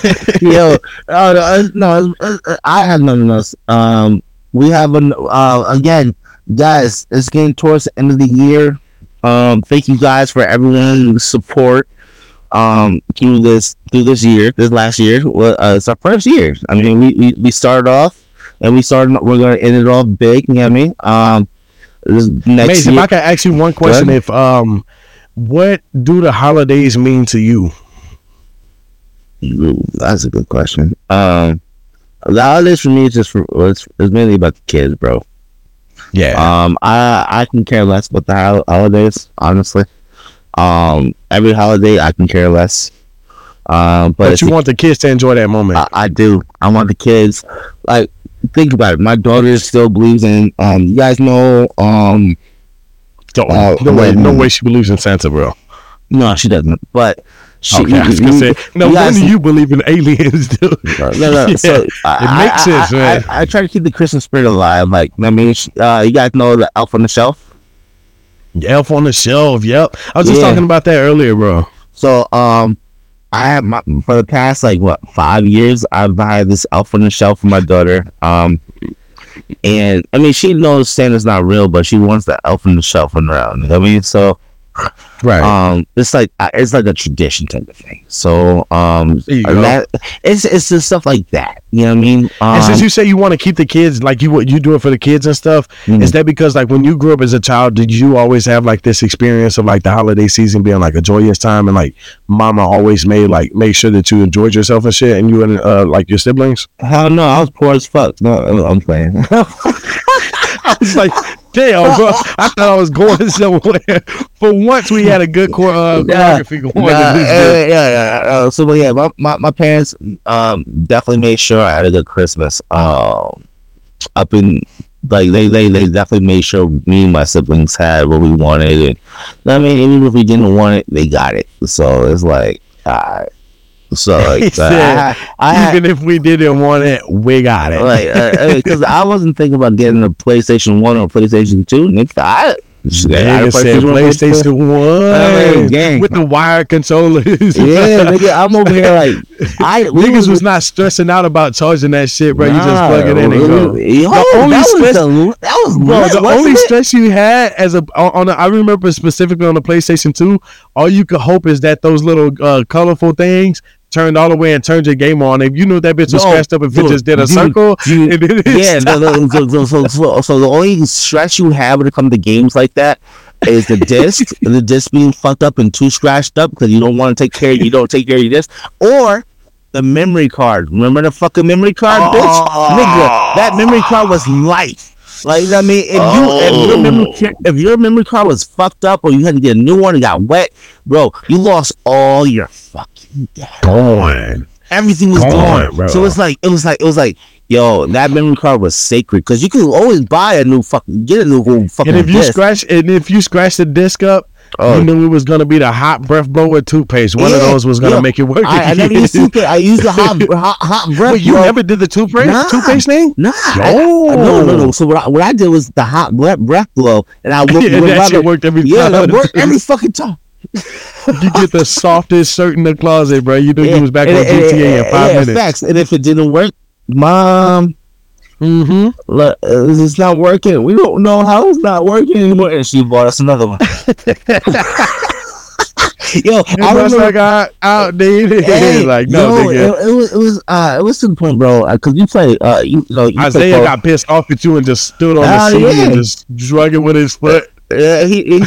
Yo, uh, uh, no, uh, uh, I have nothing else. Um, we have an uh again, guys. It's getting towards the end of the year. Um, thank you guys for everyone's support. Um, through this through this year, this last year. Uh, it's our first year. I mean, we, we, we started off, and we started. We're gonna end it off big. You know what I mean? Um, next Mason, if. I could ask you one question, if um, what do the holidays mean to you? Ooh, that's a good question. Um, the holidays for me is just for it's, it's mainly about the kids, bro. Yeah, Um, I I can care less about the holidays, honestly. Um, every holiday I can care less. Um, but, but, you want the kids to enjoy that moment. I, I do. I want the kids. Like, think about it. My daughter still believes in. Um, you guys know. Um, Don't- uh, no way, no way she believes in Santa, bro. no, she doesn't. But she. Okay, I was gonna say, no. When do you believe in aliens, dude? No, no. Yeah, so I, it makes sense, I, man. I, I try to keep the Christmas spirit alive. Like, I mean, uh, you guys know the Elf on the Shelf. Elf on the shelf. Yep, I was just Yeah. talking about that earlier, bro. So, um, I have my for the past like what five years, I've had this Elf on the Shelf for my daughter. Um, and I mean, she knows Santa's not real, but she wants the Elf on the Shelf around. You know I mean, so Right. um, it's like uh, it's like a tradition type of thing. So, um, There you and go. that it's it's just stuff like that. You know what I mean? Um, and since you say you want to keep the kids like you what you do it for the kids and stuff, Mhm. is that because like when you grew up as a child, did you always have like this experience of like the holiday season being like a joyous time and like mama always made like make sure that you enjoyed yourself and shit and you and uh like your siblings? hell no, I was poor as fuck. No, I'm playing. I was like, damn, bro. I thought I was going somewhere. For once, we had a good chor- uh, choreography going. Nah, uh, yeah, yeah. Uh, so, but yeah, my, my, my parents um definitely made sure I had a good Christmas. Um, up in like they, they they definitely made sure me and my siblings had what we wanted, and I mean, even if we didn't want it, they got it. So it's like, alright. So like, said, I, I, Even if we didn't want it, we got it. like uh, because I wasn't thinking about getting a PlayStation One or PlayStation Two. Nigga, I, shit, I said PlayStation mean, One gang. with the wired controllers. Yeah, nigga, I'm over here like I Niggas was not stressing out about charging that shit, bro. You just plug it in and go. Yo, The only that was stress- the, that was Bro, the only it? stress you had as a on, on the, I remember specifically on the PlayStation 2, all you could hope is that those little uh, colorful things turned all the way and turned your game on. If you knew that bitch was No, scratched up, if it just did a circle, you- and then it yeah, the, the, the, so, so, so the only stress you have when it comes to games like that is the disc, the disc being fucked up and too scratched up because you don't want to take care, you don't take care of your disc, or the memory card. Remember the fucking memory card, Oh. bitch? Ah. Nigga, that memory card was life. Like I mean, if you if your oh. memory Oh. if your memory card was fucked up or you had to get a new one and got wet, bro, you lost all your fucking data. Gone. Everything was Gone, gone. bro. So it's like it was like it was like yo, that memory card was sacred because you could always buy a new fucking get a new fucking And if you disc. scratch and if you scratch the disc up, Oh. you knew it was gonna be the hot breath blower toothpaste. One of those was gonna yeah. make it work. I, I never used toothpaste. I used the hot hot, hot breath. Wait, you bro. never did the toothpaste Nah. toothpaste thing? Nah, I- I- no, no, no. So what I, what I did was the hot breath, breath blow, and I would Yeah, that shit worked every Yeah, time. that worked every fucking time. you get the softest shirt in the closet, bro. You think you was back And- on GTA in five yeah, minutes. Facts. And if it didn't work, mom, Mm-hmm. look, uh, it's not working. We don't know how it's not working anymore. And she bought us another one. Yo, I I was like I outdated. Hey, like no, yo. It, it was it was uh it was to the point, bro. Because you play uh you, you know you Isaiah got pissed off at you and just stood on Ah, the seat yeah. and just drug it with his foot. Yeah, he, he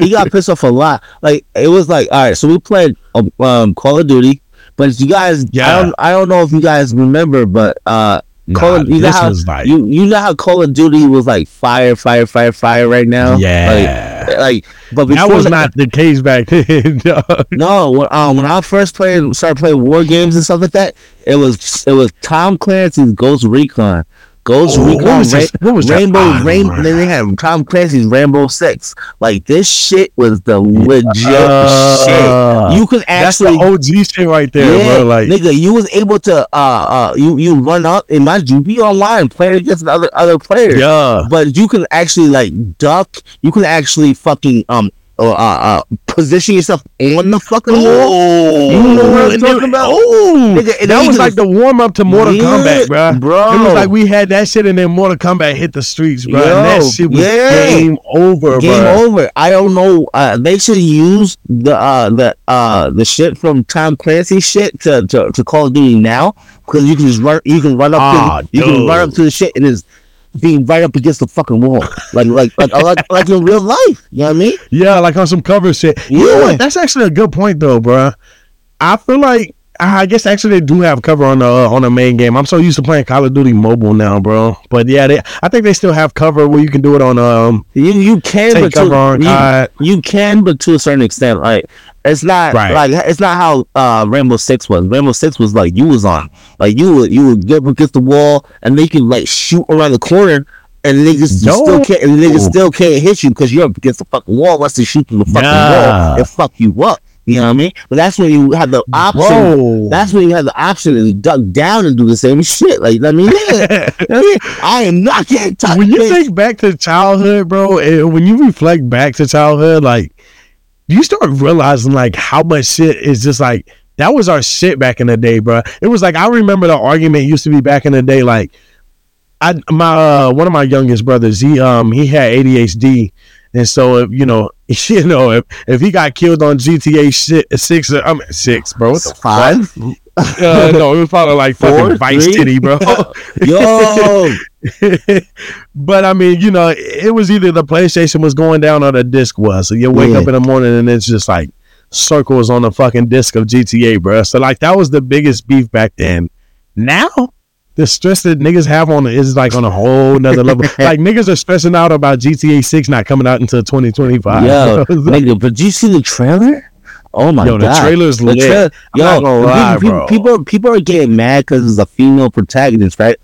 he got pissed off a lot. Like it was like, all right, so we played um, um Call of Duty, but you guys, I Yeah. don't I don't know if you guys remember, but uh, Call Nah, of, you know how was like you you know how Call of Duty was like fire, fire, fire, fire right now. yeah. like, like but that was not the case back then. dog. No, when, um, when I first played, started playing war games and stuff like that, it was it was Tom Clancy's Ghost Recon, Ghost Oh, what Recon, was Ra- what was? Rainbow, Ah, Then they had Tom Clancy's Rainbow Six. Like this shit was the legit Uh, shit. You could actually That's the OG shit right there, yeah, bro. Like nigga, you was able to uh uh you you run up and mind you be online playing against other other players yeah. but you can actually like duck. You can actually fucking um uh, uh position yourself on the fucking wall. Oh, You know what I'm talking about? Oh, Nigga, that was like the warm up to Mortal Yeah, Kombat, bro. bro. It was like we had that shit, and then Mortal Kombat hit the streets, bro. and that shit was yeah. game over, Game bro. over. I don't know. Uh, they should use the uh the uh the shit from Tom Clancy shit to to, to Call of Duty now because you can just run. You can run up. Ah, to, you can run up to the shit and it's being right up against the fucking wall, like like like like, like in real life. You know what I mean? Yeah, like on some cover shit. You know Yeah. what? That's actually a good point, though, bro. I feel like I guess actually they do have cover on the uh, on the main game. I'm so used to playing Call of Duty mobile now, bro. But yeah, they I think they still have cover where you can do it on um You you can but cover to, on you, you can but to a certain extent. Like it's not Right. like it's not how uh Rainbow Six was. Rainbow Six was like you was on like you would you would get against the wall and they can like shoot around the corner. And niggas No. still can't. And niggas still can't hit you because you're against the fucking wall. Unless they shoot through the fucking Yeah. wall and fuck you up. You know what I mean? But that's when you have the option. Whoa. That's when you have the option to duck down and do the same shit. Like I mean, yeah. You know what I mean? I am not getting touched. when you think back to childhood, bro, and when you reflect back to childhood, like you start realizing like how much shit is just like that was our shit back in the day, bro. It was like I remember the argument used to be back in the day, like I my uh, one of my youngest brothers, he um he had ADHD. And so, if, you know, you know, if, if he got killed on GTA shit, six, uh, I mean six, bro. What the Five? fuck? Uh, no, it was probably like Four? fucking Vice Three? City, bro. Yo, but I mean, you know, it was either the PlayStation was going down or the disc was. So you wake Yeah. up in the morning and it's just like circles on the fucking disc of GTA, bro. So like that was the biggest beef back then. Now the stress that niggas have on it is like on a whole nother level. like niggas are stressing out about GTA Six not coming out until 2025. Yeah, nigga, but did you see the trailer? Oh my Yo, the god, trailer's The lit. tra- yo, lie, people, people, people are getting mad because it's a female protagonist, right?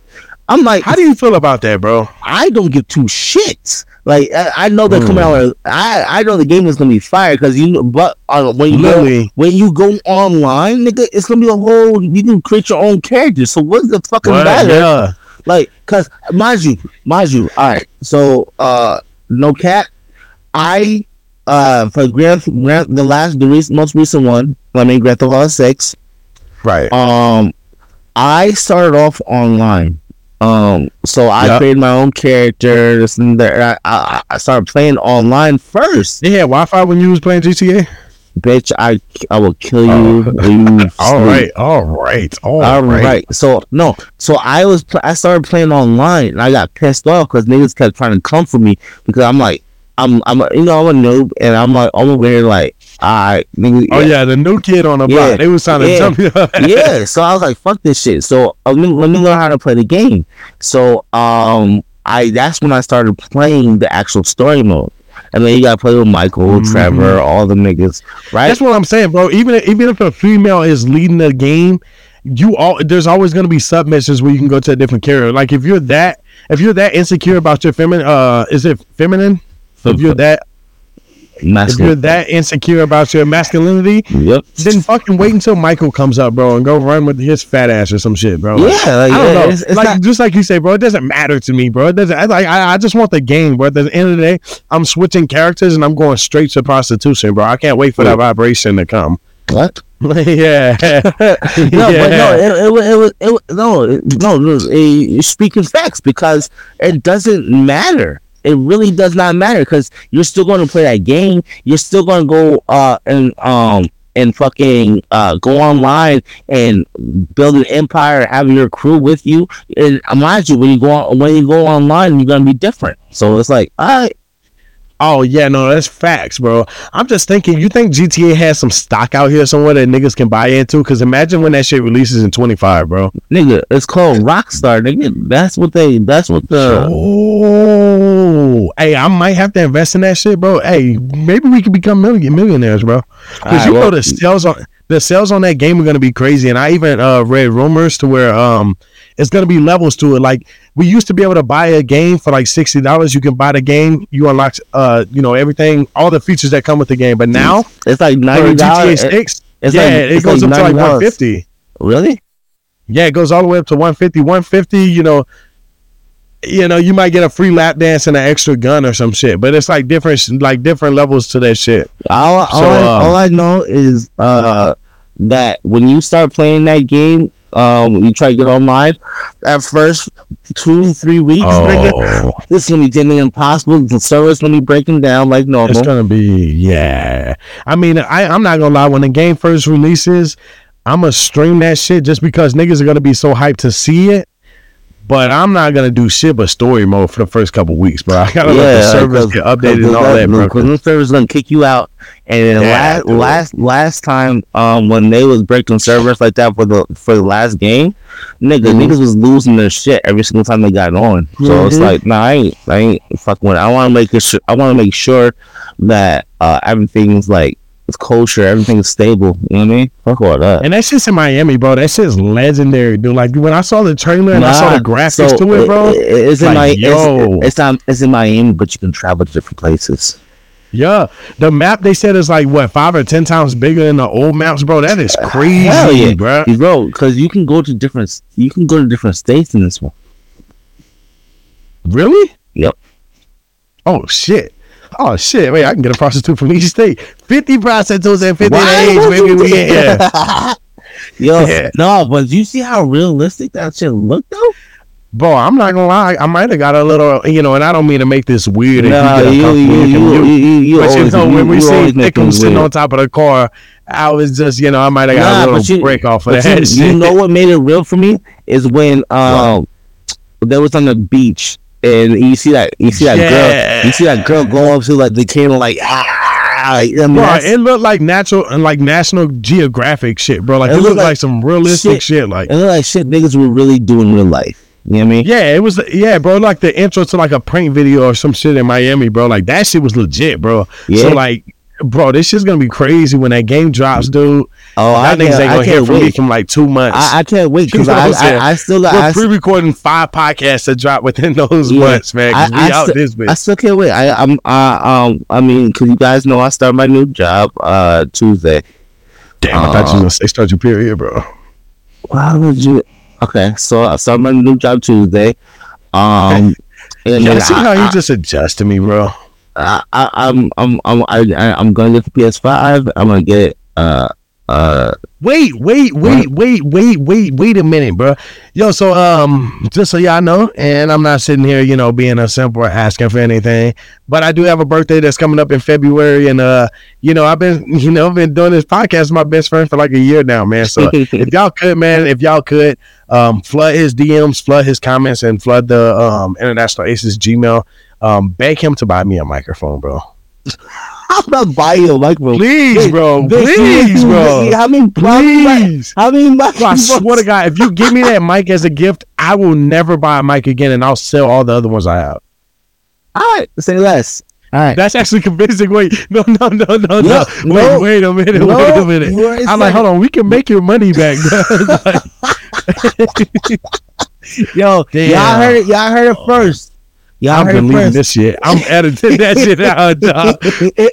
I'm like, How do you feel about that, bro? I don't give two shits. Like I, I know they're coming Mm. out. with- I I know the game is gonna be fire because you know, but uh, when you go, when you go online, nigga, it's gonna be a whole. You can create your own character. So what's the fucking What? matter? Yeah. Like, cause mind you, mind you, all right. So, uh, no cat. I, uh, for Grand, Grand the last, the recent, most recent one. I mean, Grand Theft Auto Six. Right. Um, I started off online. Um, so I Yep. created my own character. This and that. I, I, I started playing online first. They had Wi-Fi when you was playing GTA. Bitch, I, I will kill you. you All right, all right, all All right. right. So no. So I was pl- I started playing online and I got pissed off because niggas kept trying to come for me because I'm like I'm I'm a, you know I'm a noob and I'm like I'm over here like I nigga Oh yeah, the new kid on the Yeah. block. They was trying to Yeah. jump you. yeah. So I was like fuck this shit. So uh, let me let me learn how to play the game. So um I that's when I started playing the actual story mode. And then you gotta play with Michael, Mhm. Trevor, all the niggas, right? That's what I'm saying, bro. Even even if a female is leading the game, you all there's always gonna be sub missions where you can go to a different character. Like if you're that if you're that insecure about your feminine, uh, is it feminine? If you're that, if you're that insecure about your masculinity, Yep. then fucking wait until Michael comes up, bro, and go run with his fat ass or some shit, bro. Like, Yeah, like, I don't yeah, know. It's, it's like not, just like you say, bro, it doesn't matter to me, bro. It doesn't. I, like I, I just want the game, bro. At the end of the day, I'm switching characters and I'm going straight to prostitution, bro. I can't wait for that vibration to come. what? yeah, no, but no, it, it, it was it no, it, no. no, it- speaking facts because it doesn't matter. It really does not matter because you're still going to play that game. You're still going to go uh and um and fucking uh go online and build an empire, have your crew with you. And you, when you go on, when you go online, you're gonna be different. So it's like, all right, Oh yeah, no, that's facts, bro. I'm just thinking, you think GTA has some stock out here somewhere that niggas can buy into? Because imagine when that shit releases in 25, bro. nigga, it's called Rockstar, nigga. That's what they. That's what the. Oh, hey, I might have to invest in that shit, bro. Hey, maybe we can become million millionaires, bro. Because Alright, you know the sales on the sales on that game are gonna be crazy, and I even uh, read rumors to where um it's gonna be levels to it. Like we used to be able to buy a game for like sixty dollars. You can buy the game, you unlock uh you know everything, all the features that come with the game. But now It's like ninety dollars. It's yeah, like- it goes like up to like $90. one fifty. Really? Yeah, it goes all the way up to 150. 150, you know, you know, you might get a free lap dance and an extra gun or some shit. But it's like different like different levels to that shit. All, all, So, I, um, all I know is uh, that when you start playing that game, um, you try to get online. At first, two three weeks, nigga, this is gonna be getting impossible. The server's gonna be breaking down like normal. It's gonna be yeah. I mean, I, I'm not gonna lie. When the game first releases, I'm gonna stream that shit just because niggas are gonna be so hyped to see it. But I'm not gonna do shit but story mode for the first couple weeks, bro. I gotta let the servers get updated and all that, bro. Because the server's gonna kick you out. And then Yeah, last, dude. last last time, um, when they was breaking servers like that for the for the last game, nigga, Mhm. niggas was losing their shit every single time they got on. So it's Mhm. like, nah, I ain't, I ain't fucking with. it. I want to make. Sure, I want to make sure that uh everything's like it's kosher, everything's stable. You know what I mean? Fuck all that. And that shit's in Miami, bro. That shit's legendary, dude. Like when I saw the trailer and I saw the graphics so to it, bro. it- it's in like, my yo. it's, it's not it's in Miami, but you can travel to different places. Yeah, the map they said is like what five or ten times bigger than the old maps, bro. That is crazy, yeah. bro. bro because you can go to different you can go to different states in this one Really? Yep. Oh shit. Oh shit. Wait, I can get a prostitute from each state. Fifty prostitutes and fifty age, you We in here. yo Yeah. no but you see how realistic that shit look though Bro, I'm not gonna lie. I might have got a little, you know, and I don't mean to make this weird. get you, you, you, you. you, you, you but you know, when we see always Thickum sitting on top of the car, I was just, you know, I might have got Nah, a little you- break off of that you, shit. you know what made it real for me is when um they was on the beach and you see that you see that Yeah. girl you see that girl go up to like the camera like ah I mean, Bro, it looked like natural and like National Geographic shit, bro. Like It it, looked looked like, like some realistic shit. shit. Like, it looked like shit niggas were really doing real life. You know what I mean? yeah, it was, yeah, bro. Like the intro to like a prank video or some shit in Miami, bro. Like that shit was legit, bro. Yeah. So like, bro, this shit's gonna be crazy when that game drops, dude. Oh, I That niggas ain't I gonna hear from me wait. from like two months. I, I can't wait because You know I? I, I still. We're I, pre-recording five podcasts to drop within those Yeah. months, man. 'cause I- we I out st- this bitch. I still can't wait. I, I'm. I, um. I mean, because you guys know I start my new job uh Tuesday. Damn, I thought you was gonna say start your period, bro. Why would you? Okay, so I start my new job Tuesday. Um. And Yeah, see I, how you I, just adjust to me, bro. I, I, I'm. I'm. I'm. I, I, I'm gonna get the PS5. I'm gonna get. Uh. Uh. Wait, wait, wait, wait, wait, wait, wait a minute, bro. Yo, so um, just so y'all know, and I'm not sitting here, you know, being a simple or asking for anything, but I do have a birthday that's coming up in February, and uh, you know, I've been, you know, I've been doing this podcast with my best friend for like a year now, man. So if y'all could, man, if y'all could, um, flood his DMs, flood his comments, and flood the um International Aces Gmail, um, beg him to buy me a microphone, bro. I'm not buying a microphone. Please, bro, please, bro? How many? please. How many Bro, I swear to God, if you give me that mic as a gift, I will never buy a mic again, and I'll sell all the other ones I have. All right, say less. All right. That's actually convincing. Wait, no, no, no, no, no. Wait, no. wait a minute, No, wait a minute. I'm like, hold on, we can make your money back. Yo, Damn. y'all heard it. Y'all heard it first. Y'all I'm heard it deleting first. this shit. I'm editing that shit out, dog.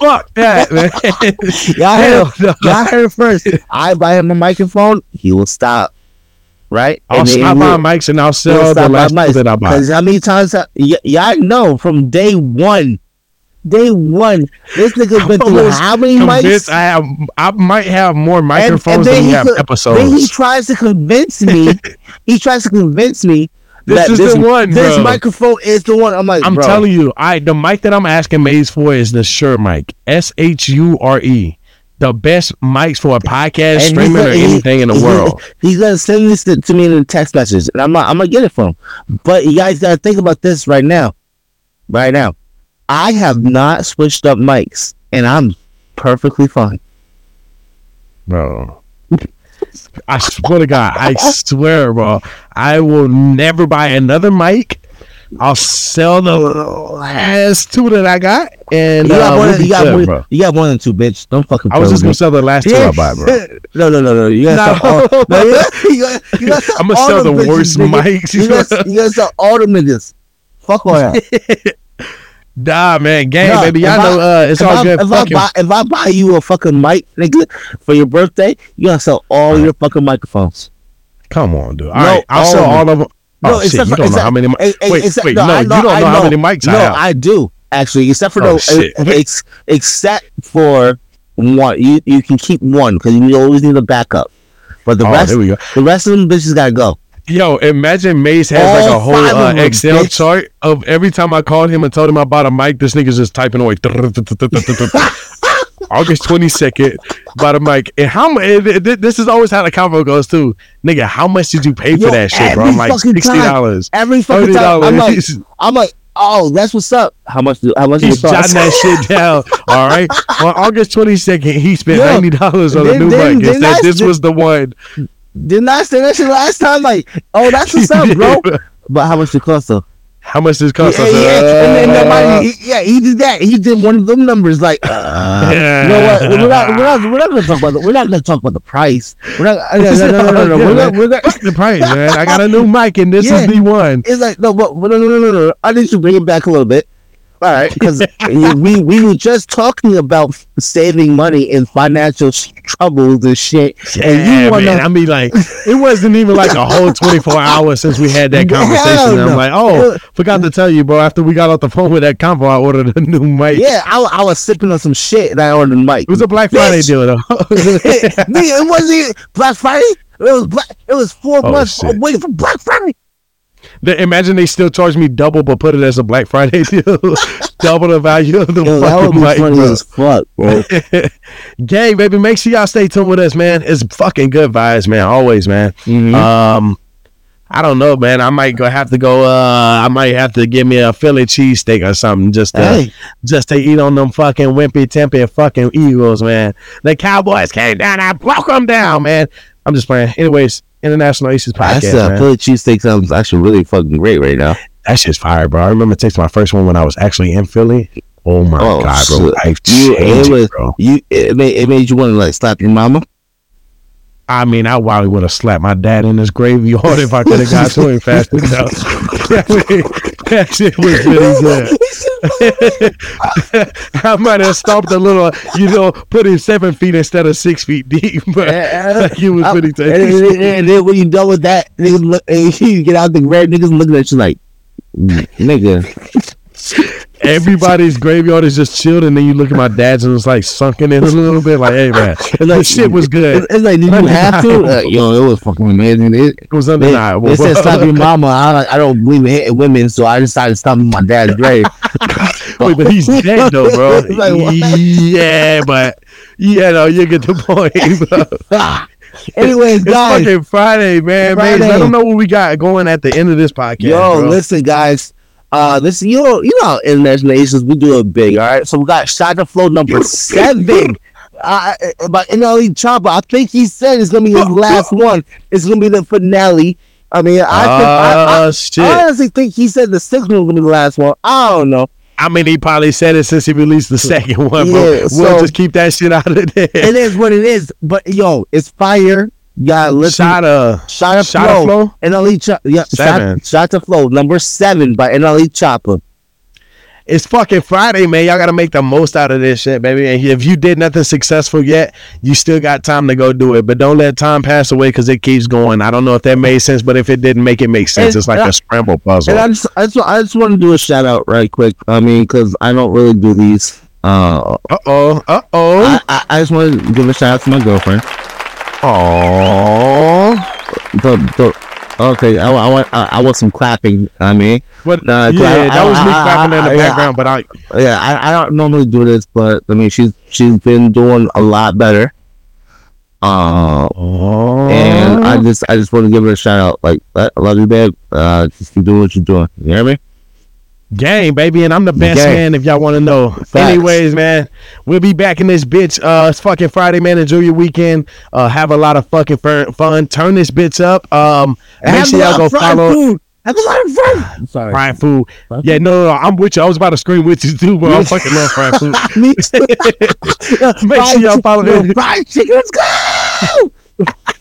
Fuck that, man. Y'all heard, y'all heard first. I buy him a microphone, he will stop. Right? I'll And stop my mics and I'll sell the last mics. that I buy. Because how many times I, y- y'all know from day one, day one, this nigga's been through how many mics? I have, I might have more microphones and than we he have co- episodes. Then he tries to convince me. he tries to convince me This that is this, the one, this bro. microphone is the one. I'm like, I'm bro, telling you, I the mic that I'm asking Maze for is the Shure mic, S H U R E, the best mics for a podcast, And streaming, gonna- or he- anything in the he- world. He's gonna send this to, to me in a text message, and I'm not, I'm gonna get it from. him. But you guys gotta think about this right now. Right now, I have not switched up mics, and I'm perfectly fine. bro. I swear to God, I swear, bro, I will never buy another mic. I'll sell the last two that I got, and You got, uh, more we'll than, you, got good, more, you got more than two, bitch. Don't fucking. I was just gonna sell the last two I buy, bro. No, no, no, no. You gotta sell all. No. No, you gotta, you gotta, you gotta I'm gonna all sell the bitches, worst nigga. mics. You gotta, you gotta sell all them niggas. Fuck all that. Nah, man, game, Nah, baby, y'all if I- know uh, it's all I, good. If I, buy, if I buy you a fucking mic, nigga, for your birthday, you gotta sell all your fucking microphones. come on, dude. All No, right, I'll sell all of them. No, Oh shit, except you for- don't know how many. mi- Hey, hey, wait, wait, no, you don't know, how many mics No, I have. No I do actually. Except for Oh, no, shit. ex, except for one, you you can keep one because you always need a backup. But the oh, rest, there we go. the rest of them bitches gotta go. Yo, imagine Mace has like a whole uh, Excel bitch. chart of every time I called him and told him I bought a mic, this nigga's just typing away. August 22nd, bought a mic. And how much? This is always how the convo goes too. Nigga, how much did you pay for Yo, that shit, bro? I'm like fucking time. $60. Every fucking $30. time, I'm like, I'm like, oh, that's what's up. How much? Do, how much? He's do it cost? jotting that shit down. All right. On August 22nd, he spent Yo, $90 on a new then- mic then said this was the one. Didn't I say that shit last time? Like, oh, that's what's up, bro. But how much it cost though? How much does it cost? yeah, yeah, said, and then uh, nobody, he, yeah, he did that. He did one of them numbers. Like, uh, you know what? We're not, we're not, we're not gonna talk about the, we're not gonna talk about the price. We're not, no, no, no, no, no, no. We're not, we're not, Fuck the price, man. I got a new mic and this Yeah. is the one. it's like no, but no, no, no, no, no. I need to bring it back a little bit. All right, because we we were just talking about saving money in financial troubles and shit, and you wanna. man. I mean, like, it wasn't even like a whole 24 hours since we had that conversation. No. I'm like, oh, forgot to tell you, bro. After we got off the phone with that convo, I ordered a new mic. yeah, I, I was sipping on some shit and I ordered a mic. It was a Black Friday Bitch. deal, though. It wasn't even Black Friday. It was black. It was four Oh, months shit. waiting for Black Friday. They- Imagine they still charge me double, but put it as a Black Friday deal. double the value of the Yo, that would fucking be mic, funny bro. as fuck, bro. Gang, baby, make sure y'all stay tuned with us, man. It's fucking good vibes, man. Always, man. Mhm. Um, I don't know, man. I might go have to go. Uh, I might have to give me a Philly cheesesteak or something just to Hey, just to eat on them fucking wimpy tempy fucking Eagles, man. The Cowboys came down. I broke them down, man. I'm just playing. Anyways, International Aces podcast, that's uh, man. Philly cheesesteak sounds actually really fucking great right now. That shit's fire, bro. I remember tasting my first one when I was actually in Philly. Oh my Oh, god, bro! shit. Life You- it was- bro. You it made it made you want to like slap your mama. I mean, I probably would have slapped my dad in his graveyard if I could have got to him fast enough. That shit was really good. I might have stomped a little, you know, put him seven feet instead of six feet deep, but like, it was pretty and, then- and and then when you done with that, niggas look, and you get out the red niggas looking at you like, "Mm, nigga. Everybody's graveyard is just chilled, and then you look at my dad's and it's like sunken in a little bit. Like, hey man, It's the like, shit was good. It's, it's like, did you have to? Uh, yo, it was fucking amazing. It, It was undeniable. they said slap your mama. I, don't- I don't believe in hitting women, so I decided to stop my dad's grave. Wait, but he's dead though, bro. Like, yeah, but yeah, no, you get the point, bro. Ah. Anyways, It's guys, fucking Friday, man. man. Friday. Let them know what we got going at the end of this podcast. Yo, bro. listen, guys. Uh, this you know you know how international nations we do it big. All right, so we got Shotta Flow number seven. Uh, but NLE Choppa, I think he said it's gonna be his last one. It's gonna be the finale. I mean, I, think, I, I, shit! I honestly think he said the sixth one was gonna be the last one. I don't know. I mean, he probably said it since he released the second one, bro. Yeah, we'll so- just keep that shit out of there. It is what it is. But yo, it's fire. Gotta listen. Shot a Shot shot Flow. flow. NLE Choppa. Yeah, Seven. Shot, Shotta Flow number seven by NLE Choppa. it's fucking Friday, man. Y'all gotta make the most out of this shit, baby. And if you did nothing successful yet, you still got time to go do it. But don't let time pass away because it keeps going. I don't know if that made sense, but if it didn't make it make sense, And- it's like I- a scramble puzzle. And I just, I just, I just want to do a shout out right quick. I mean, because I don't really do these. Uh, Uh oh, uh oh, I, I, I just want to give a shout out to my girlfriend. Oh. The, the, okay, I, I want, I, I want some clapping. I mean, But Nah, yeah, I- that was me clapping in the background. But I, yeah, I, I don't normally do this, but I mean, she's she's been doing a lot better. Uh, oh, and I just I just want to give her a shout out. Like, I love you, babe. Uh, just keep doing what you're doing. You hear me? Gang, baby, and I'm the best Gang. man if y'all want to know. Facts. Anyways, man, we'll be back in this bitch. Uh, it's fucking Friday, man. Enjoy your weekend. Uh, have a lot of fucking fun. fun. Turn this bitch up. Um, make sure y'all go follow. food. Have a lot of fun. I'm sorry. Fried food. Fried Yeah, no, no, no, I'm with you. I was about to scream with you too, but I fucking love fried food. Me too. Make sure y'all follow me. fried chicken. Let's go.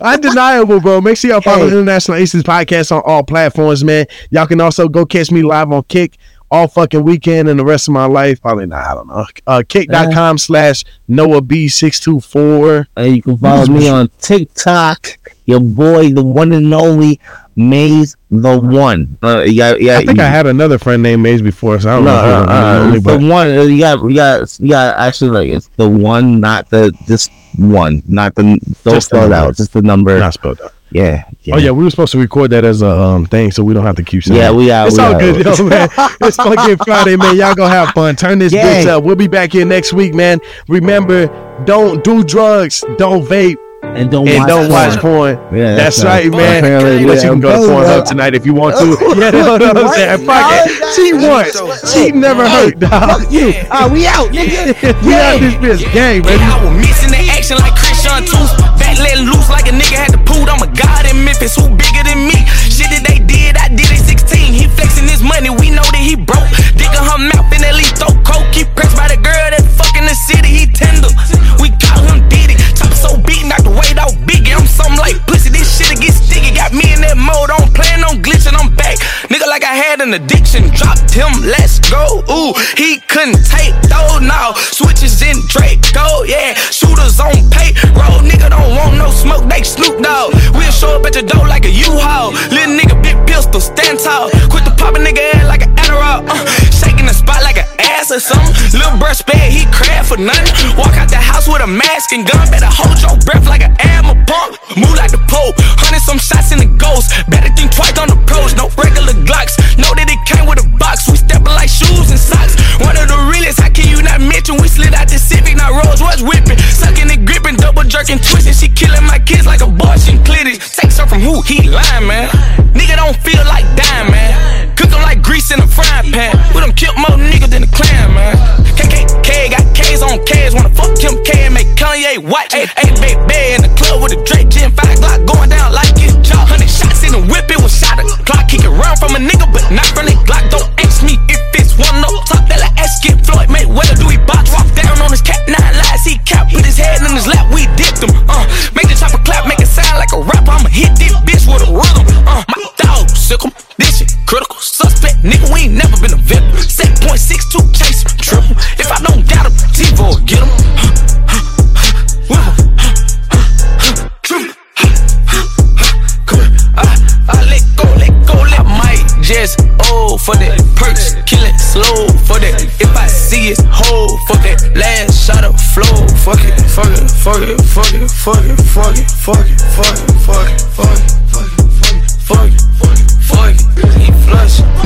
Undeniable, bro. Make sure y'all follow Hey. International Aces Podcast on all platforms, man. Y'all can also go catch me live on Kick all fucking weekend and the rest of my life. Probably not, I don't know. Uh, kick.com slash Noah B624. And you can follow me on TikTok. Your boy, the one and only Maze, the one. Uh, yeah, yeah. I think you, I had another friend named Maze before, so I don't No, know. uh, if it was uh, only, it's but the one. uh, You got, you got, you got. Actually, like it's the one, not the just one, not the. Don't Just the spell it number. out. Just the number. not spelled out. Yeah, yeah. Oh yeah, we were supposed to record that as a um thing, so we don't have to keep saying. Yeah, we are. It's we all are. good, yo, man. It's fucking Friday, man. Y'all gonna have fun. Turn this Yeah. bitch up. We'll be back here next week, man. Remember, don't do drugs, don't vape, And don't and watch don't watch porn. porn. Yeah, That's, uh, right, man. apparently, But yeah, you can go to I'm Pornhub tonight if you want to. Yeah, you know what I'm saying? Fuck it. Cheat once. Cheat never hurt, dog. Fuck you. Uh, we out, nigga. We out this bitch gang, baby. I was missing the action like Christian Tooth. Back letting loose like a nigga had to poot. I'm a god in Memphis, who bigger than me? Shit that they did, I did it 16. He flexing his money, we know that he broke. Digging her mouth and at least throw coke. Keep pressed by the knock the weight out biggie. I'm something like pussy, this shit get sticky. Got me in that mode, I'm playing on glitching, I'm back. Nigga like I had an addiction, dropped him, let's go. Ooh, he couldn't take those now. Switches in Draco, yeah. Shooters on pay. Roll nigga don't want no smoke, they Snoop Dogg. We'll show up at your door like a U-Haul. Little nigga, big pistol, stand tall. Quit the pop nigga head like an Adderall. Uh, ass or something. Little bruh spare, he crab for nothing. Walk out the house with a mask and gun. Better hold your breath like an ammo pump. Move like the Pope. Hundred some shots in the ghost. Better think twice on the pros. No regular Glocks. Know that it came with a box. We stepping like shoes and socks. One of the realest. How can you not mention? We slid out the Civic. Now Rolls was whipping. Sucking and gripping. Double jerking, twisting. She killing my kids like abortion clinics. Takes her from who? He lying, man. Nigga don't feel like dying, man. Grease in a frying pan. We done killed more niggas than the clan, man. KKK got K's on K's. Wanna fuck Kim K and make Kanye watch. Hey, hey, baby, in the club with a Drake. Gen 5 Glock going down like it's jaw. Hundred shots in the whip, it was shot. Clock kick it round from a nigga, but not from the Glock. Don't ask me if it's one up top. That like ask it Floyd Mayweather. Do he box? Walk down on his cat, nine lies. He cap, put his head in his lap. We dipped him. Uh, make the chopper clap, make it sound like a rap. I'ma hit this bitch dog sick 'em. This shit critical. Suspect, nigga, we ain't never been a victim. 7.62 chase, triple. If I don't got him, T-Boy get him. Just oh for that perks, kill it slow for that. If I see it, hold for that last shot of flow. Fuck it, fuck it, fuck it, fuck it, fuck it, fuck it, fuck it. Fuck it, fuck it, fuck it. He flush.